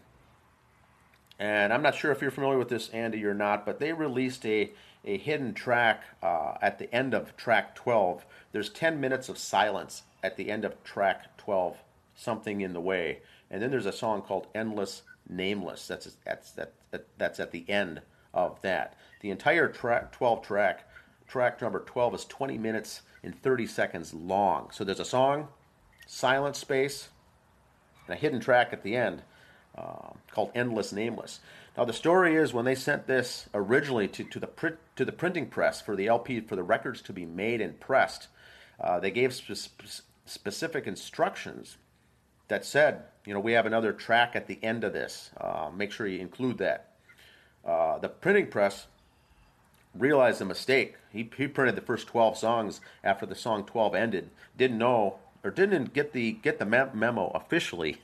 and I'm not sure if you're familiar with this, Andy, or not, but they released a, a hidden track uh, at the end of track 12. There's 10 minutes of silence at the end of track 12, Something in the Way. And then there's a song called Endless Nameless. That's, that's, that, that's at the end of that. The entire track 12 track, track number 12, is 20 minutes and 30 seconds long. So there's a song, silent space, and a hidden track at the end uh, called Endless Nameless. Now the story is when they sent this originally to, to the print, to the printing press for the LP for the records to be made and pressed, uh, they gave spe- specific instructions that said, you know, we have another track at the end of this. Uh, make sure you include that. Uh, the printing press realized the mistake. He, he printed the first 12 songs after the song 12 ended. Didn't know or didn't get the get the memo officially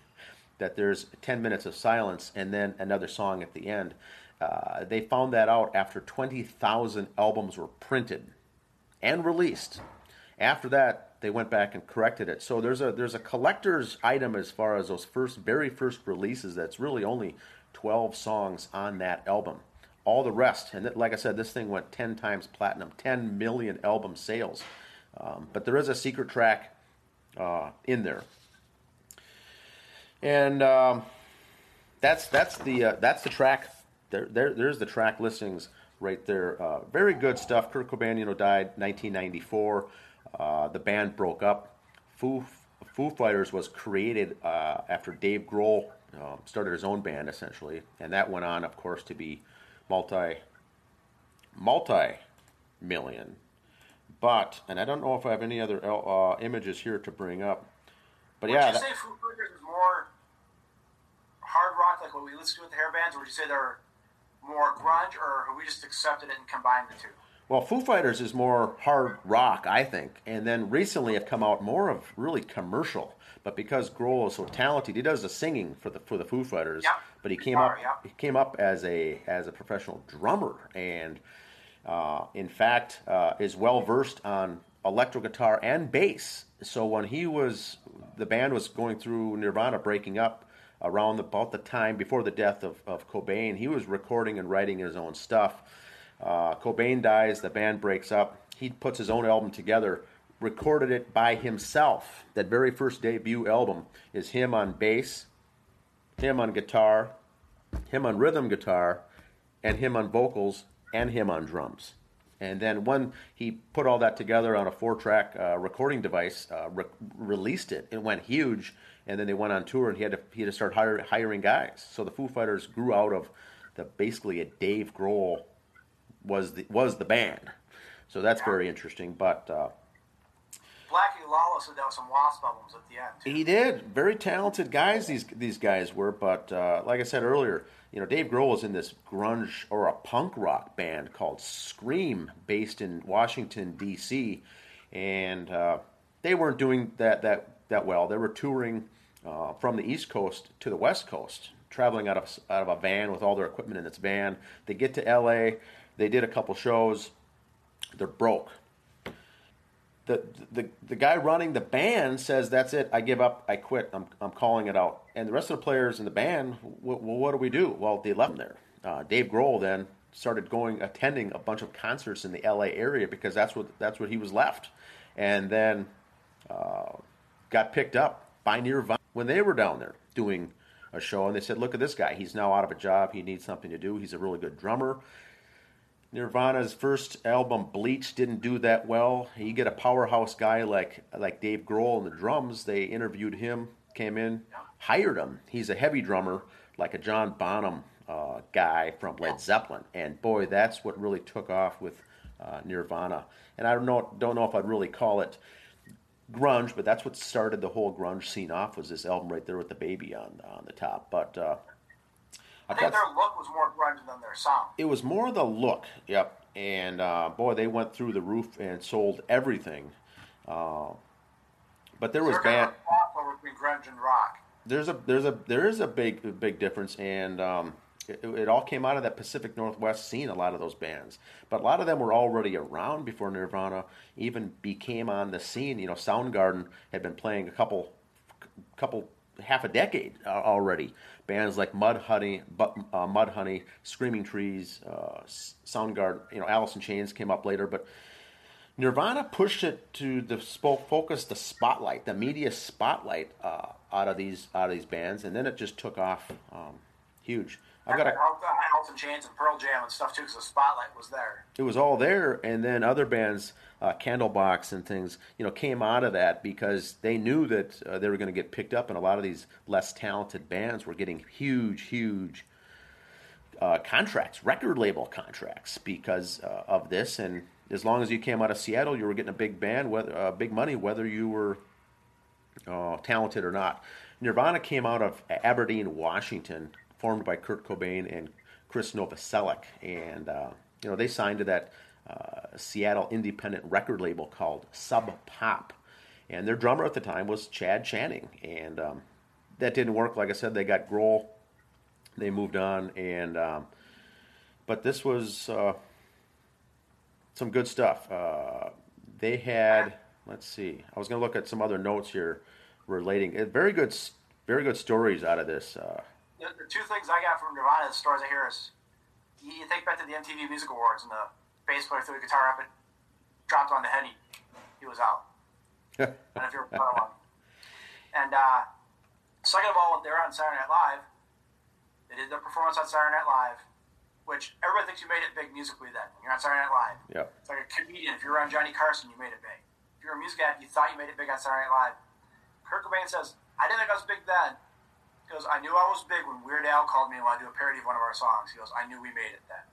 that there's 10 minutes of silence and then another song at the end. Uh, they found that out after 20,000 albums were printed and released. After that, they went back and corrected it. So there's a there's a collector's item as far as those first very first releases. That's really only 12 songs on that album. All the rest, and like I said, this thing went 10 times platinum, 10 million album sales. Um, but there is a secret track uh, in there and um, that's that's the uh, that's the track. There, there there's the track listings right there. Uh, very good stuff. Kurt Cobain, you know, died 1994. Uh, the band broke up. Foo Foo Fighters was created uh, after Dave Grohl um, started his own band essentially, and that went on, of course, to be multi multi million. But and I don't know if I have any other uh, images here to bring up. But Would yeah, you that, say Foo Fighters is more hard rock, like what we listen to with the hair bands, or would you say they're more grunge, or have we just accepted it and combined the two? Well, Foo Fighters is more hard rock, I think, and then recently have come out more of really commercial. But because Grohl is so talented, he does the singing for the for the Foo Fighters. Yep. But he came Guitar, up yep. he came up as a as a professional drummer, and uh, in fact uh, is well versed on electric guitar and bass. So when he was the band was going through Nirvana breaking up around about the time before the death of, of Cobain, he was recording and writing his own stuff. Uh, Cobain dies, the band breaks up. He puts his own album together, recorded it by himself. That very first debut album is him on bass, him on guitar, him on rhythm guitar, and him on vocals, and him on drums. And then when he put all that together on a four-track uh, recording device, uh, re- released it. It went huge, and then they went on tour, and he had to he had to start hire, hiring guys. So the Foo Fighters grew out of the basically a Dave Grohl was the was the band. So that's very interesting. But uh, Blackie Lawless had done some Wasp albums at the end. Too. He did. Very talented guys. These these guys were, but uh, like I said earlier, you know, Dave Grohl was in this grunge or a punk rock band called Scream, based in Washington D.C., and uh, they weren't doing that that that well. They were touring uh, from the East Coast to the West Coast, traveling out of out of a van with all their equipment in its van. They get to L.A. They did a couple shows. They're broke the, the the guy running the band says, "That's it. I give up. I quit. I'm I'm calling it out." And the rest of the players in the band, what do we do? Well, they left there. Uh, Dave Grohl then started going attending a bunch of concerts in the L.A. area because that's what that's what he was left, and then uh, got picked up by Nirvana when they were down there doing a show, and they said, "Look at this guy. He's now out of a job. He needs something to do. He's a really good drummer." Nirvana's first album, Bleach, didn't do that well. You get a powerhouse guy like like Dave Grohl on the drums. They interviewed him, came in, hired him. He's a heavy drummer, like a John Bonham uh, guy from Led Zeppelin, and boy, that's what really took off with uh, Nirvana. And I don't know, don't know if I'd really call it grunge, but that's what started the whole grunge scene off. Was this album right there with the baby on on the top? But uh, I think their look was more grunge than their sound. It was more the look, yep. And uh, boy, they went through the roof and sold everything. Uh, but there was bad. Between grunge and rock. There's a there's a there is a big big difference, and um, it, it, all came out of that Pacific Northwest scene. A lot of those bands, but a lot of them were already around before Nirvana even became on the scene. You know, Soundgarden had been playing a couple couple half a decade uh, already. Bands like Mudhoney, uh, Mudhoney, Screaming Trees, uh, Soundgarden, you know, Alice in Chains came up later, but Nirvana pushed it to the focus, the spotlight, the media spotlight uh, out of these out of these bands, and then it just took off um, huge. I've got a, Alice in Chains and Pearl Jam and stuff too, because the spotlight was there. It was all there, and then other bands uh, Candlebox and things, you know, came out of that because they knew that uh, they were going to get picked up, and a lot of these less talented bands were getting huge, huge uh, contracts, record label contracts, because uh, of this. And as long as you came out of Seattle, you were getting a big band, whether uh, big money, whether you were uh, talented or not. Nirvana came out of Aberdeen, Washington, formed by Kurt Cobain and Chris Novoselic, and you know they signed to that uh, Seattle independent record label called Sub Pop. And their drummer at the time was Chad Channing. And um, that didn't work. Like I said, they got Grohl. They moved on. And um, But this was uh, some good stuff. Uh, they had, let's see, I was going to look at some other notes here relating. Uh, very good, very good stories out of this. Uh. the, the two things I got from Nirvana, the stories I hear is you think back to the MTV Music Awards and the bass player threw the guitar up and dropped on the head. He, was out. and if you're one. And uh, second of all, they were on Saturday Night Live. They did their performance on Saturday Night Live, which everybody thinks you made it big musically. Then you're on Saturday Night Live. Yeah. It's like a comedian. If you're around Johnny Carson, you made it big. If you're a music act, you thought you made it big on Saturday Night Live. Kurt Cobain says, "I didn't think I was big then." He goes, "I knew I was big when Weird Al called me and wanted to do a parody of one of our songs." He goes, "I knew we made it then."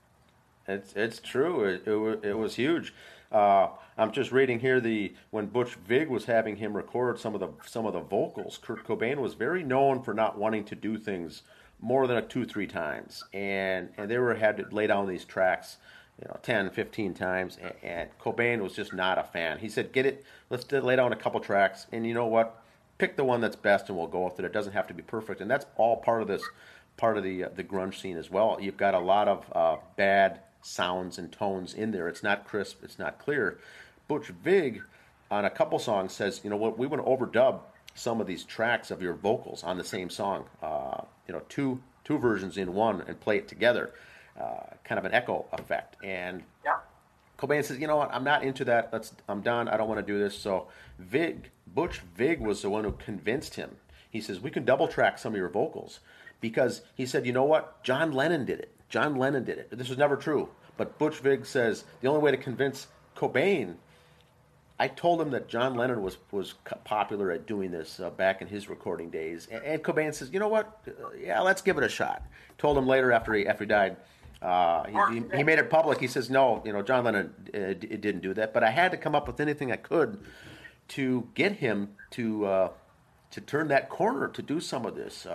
It's it's true. It it, it was huge. Uh, I'm just reading here the when Butch Vig was having him record some of the some of the vocals. Kurt Cobain was very known for not wanting to do things more than a two three times, and and they were had to lay down these tracks. You know, 10, 15 times, and, and Cobain was just not a fan. He said, "Get it, let's lay down a couple tracks, and you know what? Pick the one that's best, and we'll go with it. It doesn't have to be perfect, and that's all part of this, part of the uh, the grunge scene as well. You've got a lot of uh, bad sounds and tones in there. It's not crisp, it's not clear. Butch Vig, on a couple songs, says, you know what, we want to overdub some of these tracks of your vocals on the same song. Uh, you know, two two versions in one and play it together, uh, kind of an echo effect. And yeah. Cobain says, you know what, I'm not into that. Let's, I'm done. I don't want to do this. So Vig, Butch Vig was the one who convinced him. He says, we can double track some of your vocals because he said, you know what, John Lennon did it. John Lennon did it. This was never true. But Butch Vig says the only way to convince Cobain. I told him that John Lennon was was popular at doing this uh, back in his recording days, and, and, Cobain says, "You know what? Uh, yeah, let's give it a shot." Told him later after he after he died, uh, he, he, made it public. He says, "No, you know, John Lennon uh, d- didn't do that." But I had to come up with anything I could to get him to uh, to turn that corner to do some of this,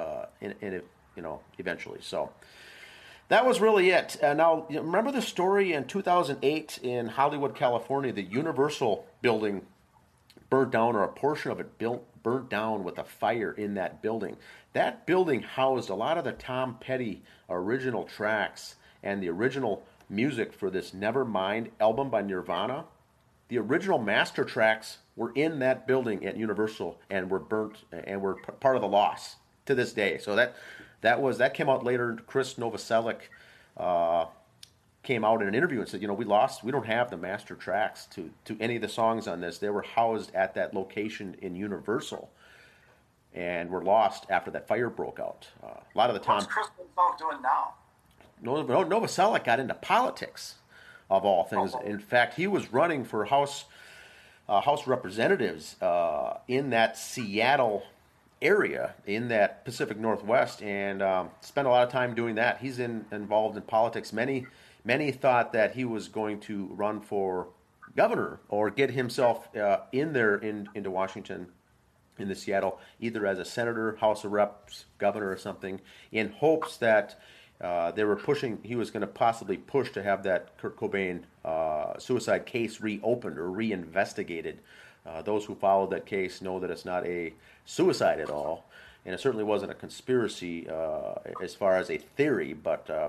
in, in it, you know, eventually. So that was really it. Uh, now, remember the story in 2008 in Hollywood, California? The Universal building burnt down, or a portion of it built, burnt down with a fire in that building. That building housed a lot of the Tom Petty original tracks and the original music for this Nevermind album by Nirvana. the original master tracks were in that building at Universal and were burnt and were part of the loss to this day. So that that was that came out later. Chris Novoselic uh, came out in an interview and said, you know, we lost, we don't have the master tracks to to any of the songs on this. They were housed at that location in Universal. And were lost after that fire broke out. Uh, a lot of the time, What's Chris Novoselic doing now? Nov- Novoselic got into politics, of all things. Oh. In fact, he was running for House uh, House Representatives uh, in that Seattle area, in that Pacific Northwest, and um, spent a lot of time doing that. He's in, involved in politics. Many many thought that he was going to run for governor or get himself uh, in there in into Washington in the Seattle, either as a senator, House of Reps, governor, or something, in hopes that uh, they were pushing. He was going to possibly push to have that Kurt Cobain uh, suicide case reopened or reinvestigated. Uh, those who followed that case know that it's not a suicide at all, and it certainly wasn't a conspiracy uh, as far as a theory. But uh,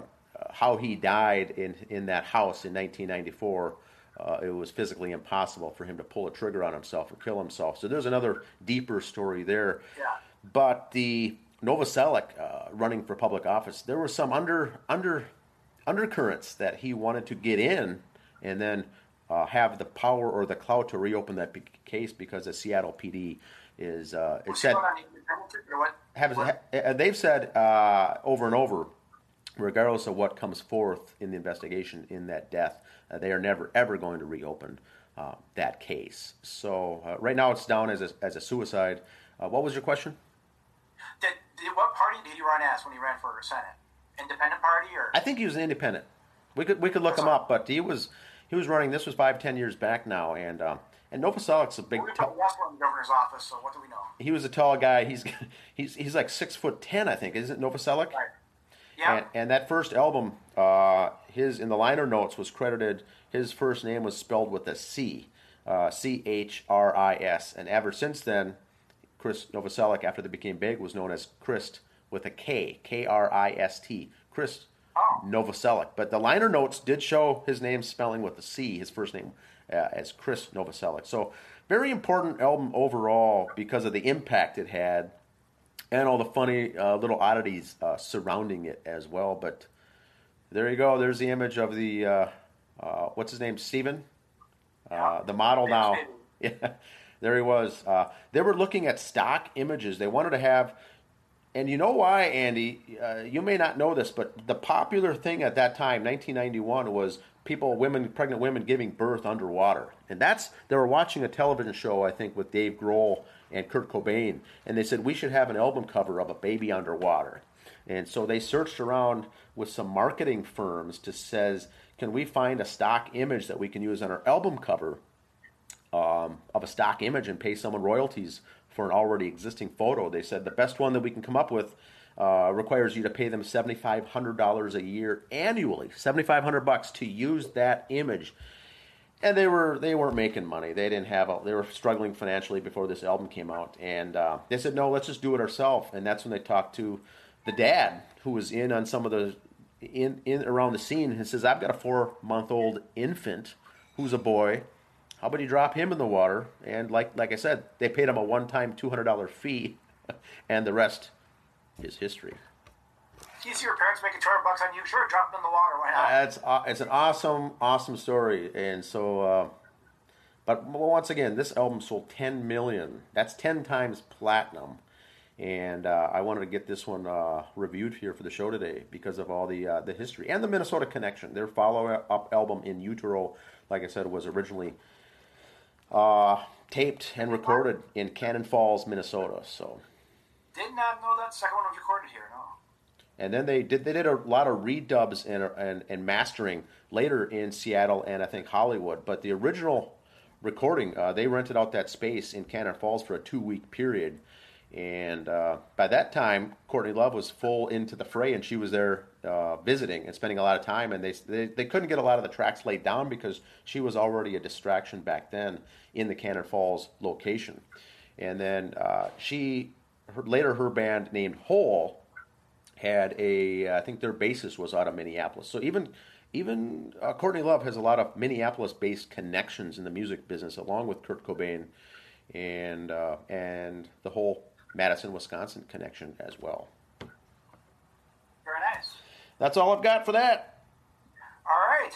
how he died in in that house in 1994 uh, it was physically impossible for him to pull a trigger on himself or kill himself. So there's another deeper story there. Yeah. But the Novoselic uh, running for public office, there were some under under undercurrents that he wanted to get in and then uh, have the power or the clout to reopen that be- case because the Seattle PD is uh, it said going on the independent ticket or what? have, ha- they've said uh, over and over, regardless of what comes forth in the investigation in that death, uh, they are never ever going to reopen uh, that case. So uh, right now it's down as a, as a suicide. Uh, what was your question? Did, did, what party did he run as when he ran for Senate? Independent party or? I think he was an independent. We could we could look him up, but he was he was running. This was five ten years back now, and um, and Novoselic's a big. we t- put in the governor's office, so what do we know? he was a tall guy. He's *laughs* he's he's like six foot ten, I think. Isn't Novoselic? Right. Yeah. And, and that first album, uh, his in the liner notes was credited. His first name was spelled with a C, uh, C H R I S, and ever since then, Chris Novoselic, after they became big, was known as Christ with a K, K R I S T, Chris Oh. Novoselic. But the liner notes did show his name spelling with a C, his first name uh, as Chris Novoselic. So very important album overall because of the impact it had and all the funny uh, little oddities uh, surrounding it as well. But there you go. There's the image of the uh, uh, what's his name, Steven? Uh, the model now. *laughs* Yeah, there he was. Uh, they were looking at stock images. They wanted to have, and you know why, Andy? Uh, you may not know this, but the popular thing at that time, 1991, was people, women, pregnant women giving birth underwater, and that's they were watching a television show, I think, with Dave Grohl and Kurt Cobain, and they said we should have an album cover of a baby underwater. And so they searched around with some marketing firms to says, can we find a stock image that we can use on our album cover um, of a stock image and pay someone royalties for an already existing photo? They said the best one that we can come up with uh, requires you to pay them seventy five hundred dollars a year annually, seventy five hundred bucks to use that image. And they were they weren't making money. They didn't have a, they were struggling financially before this album came out. And uh, they said no, let's just do it ourselves. And that's when they talked to the dad who was in on some of the in in around the scene and says I've got a four month old infant who's a boy. How about you drop him in the water? And like like I said, they paid him a one time two hundred dollar fee, *laughs* and the rest is history. You see your parents making 200 bucks on you? Sure, drop them in the water. Why not? That's uh, it's an awesome awesome story, and so. Uh, but once again, this album sold 10 million. That's 10 times platinum. And uh, I wanted to get this one uh, reviewed here for the show today because of all the uh, the history and the Minnesota connection. Their follow up album in utero, like I said, was originally uh, taped and recorded in Cannon Falls, Minnesota. So, Did not know that second one was recorded here. No. and then they did they did a lot of redubs and and, and mastering later in Seattle and I think Hollywood. But the original recording, uh, they rented out that space in Cannon Falls for a two week period. And uh, by that time, Courtney Love was full into the fray, and she was there uh, visiting and spending a lot of time. And they, they, they couldn't get a lot of the tracks laid down because she was already a distraction back then in the Cannon Falls location. And then uh, she her, later her band named Hole had a I think their basis was out of Minneapolis. So even even uh, Courtney Love has a lot of Minneapolis-based connections in the music business, along with Kurt Cobain and uh, and the whole Madison, Wisconsin connection as well. Very nice. That's all I've got for that. All right.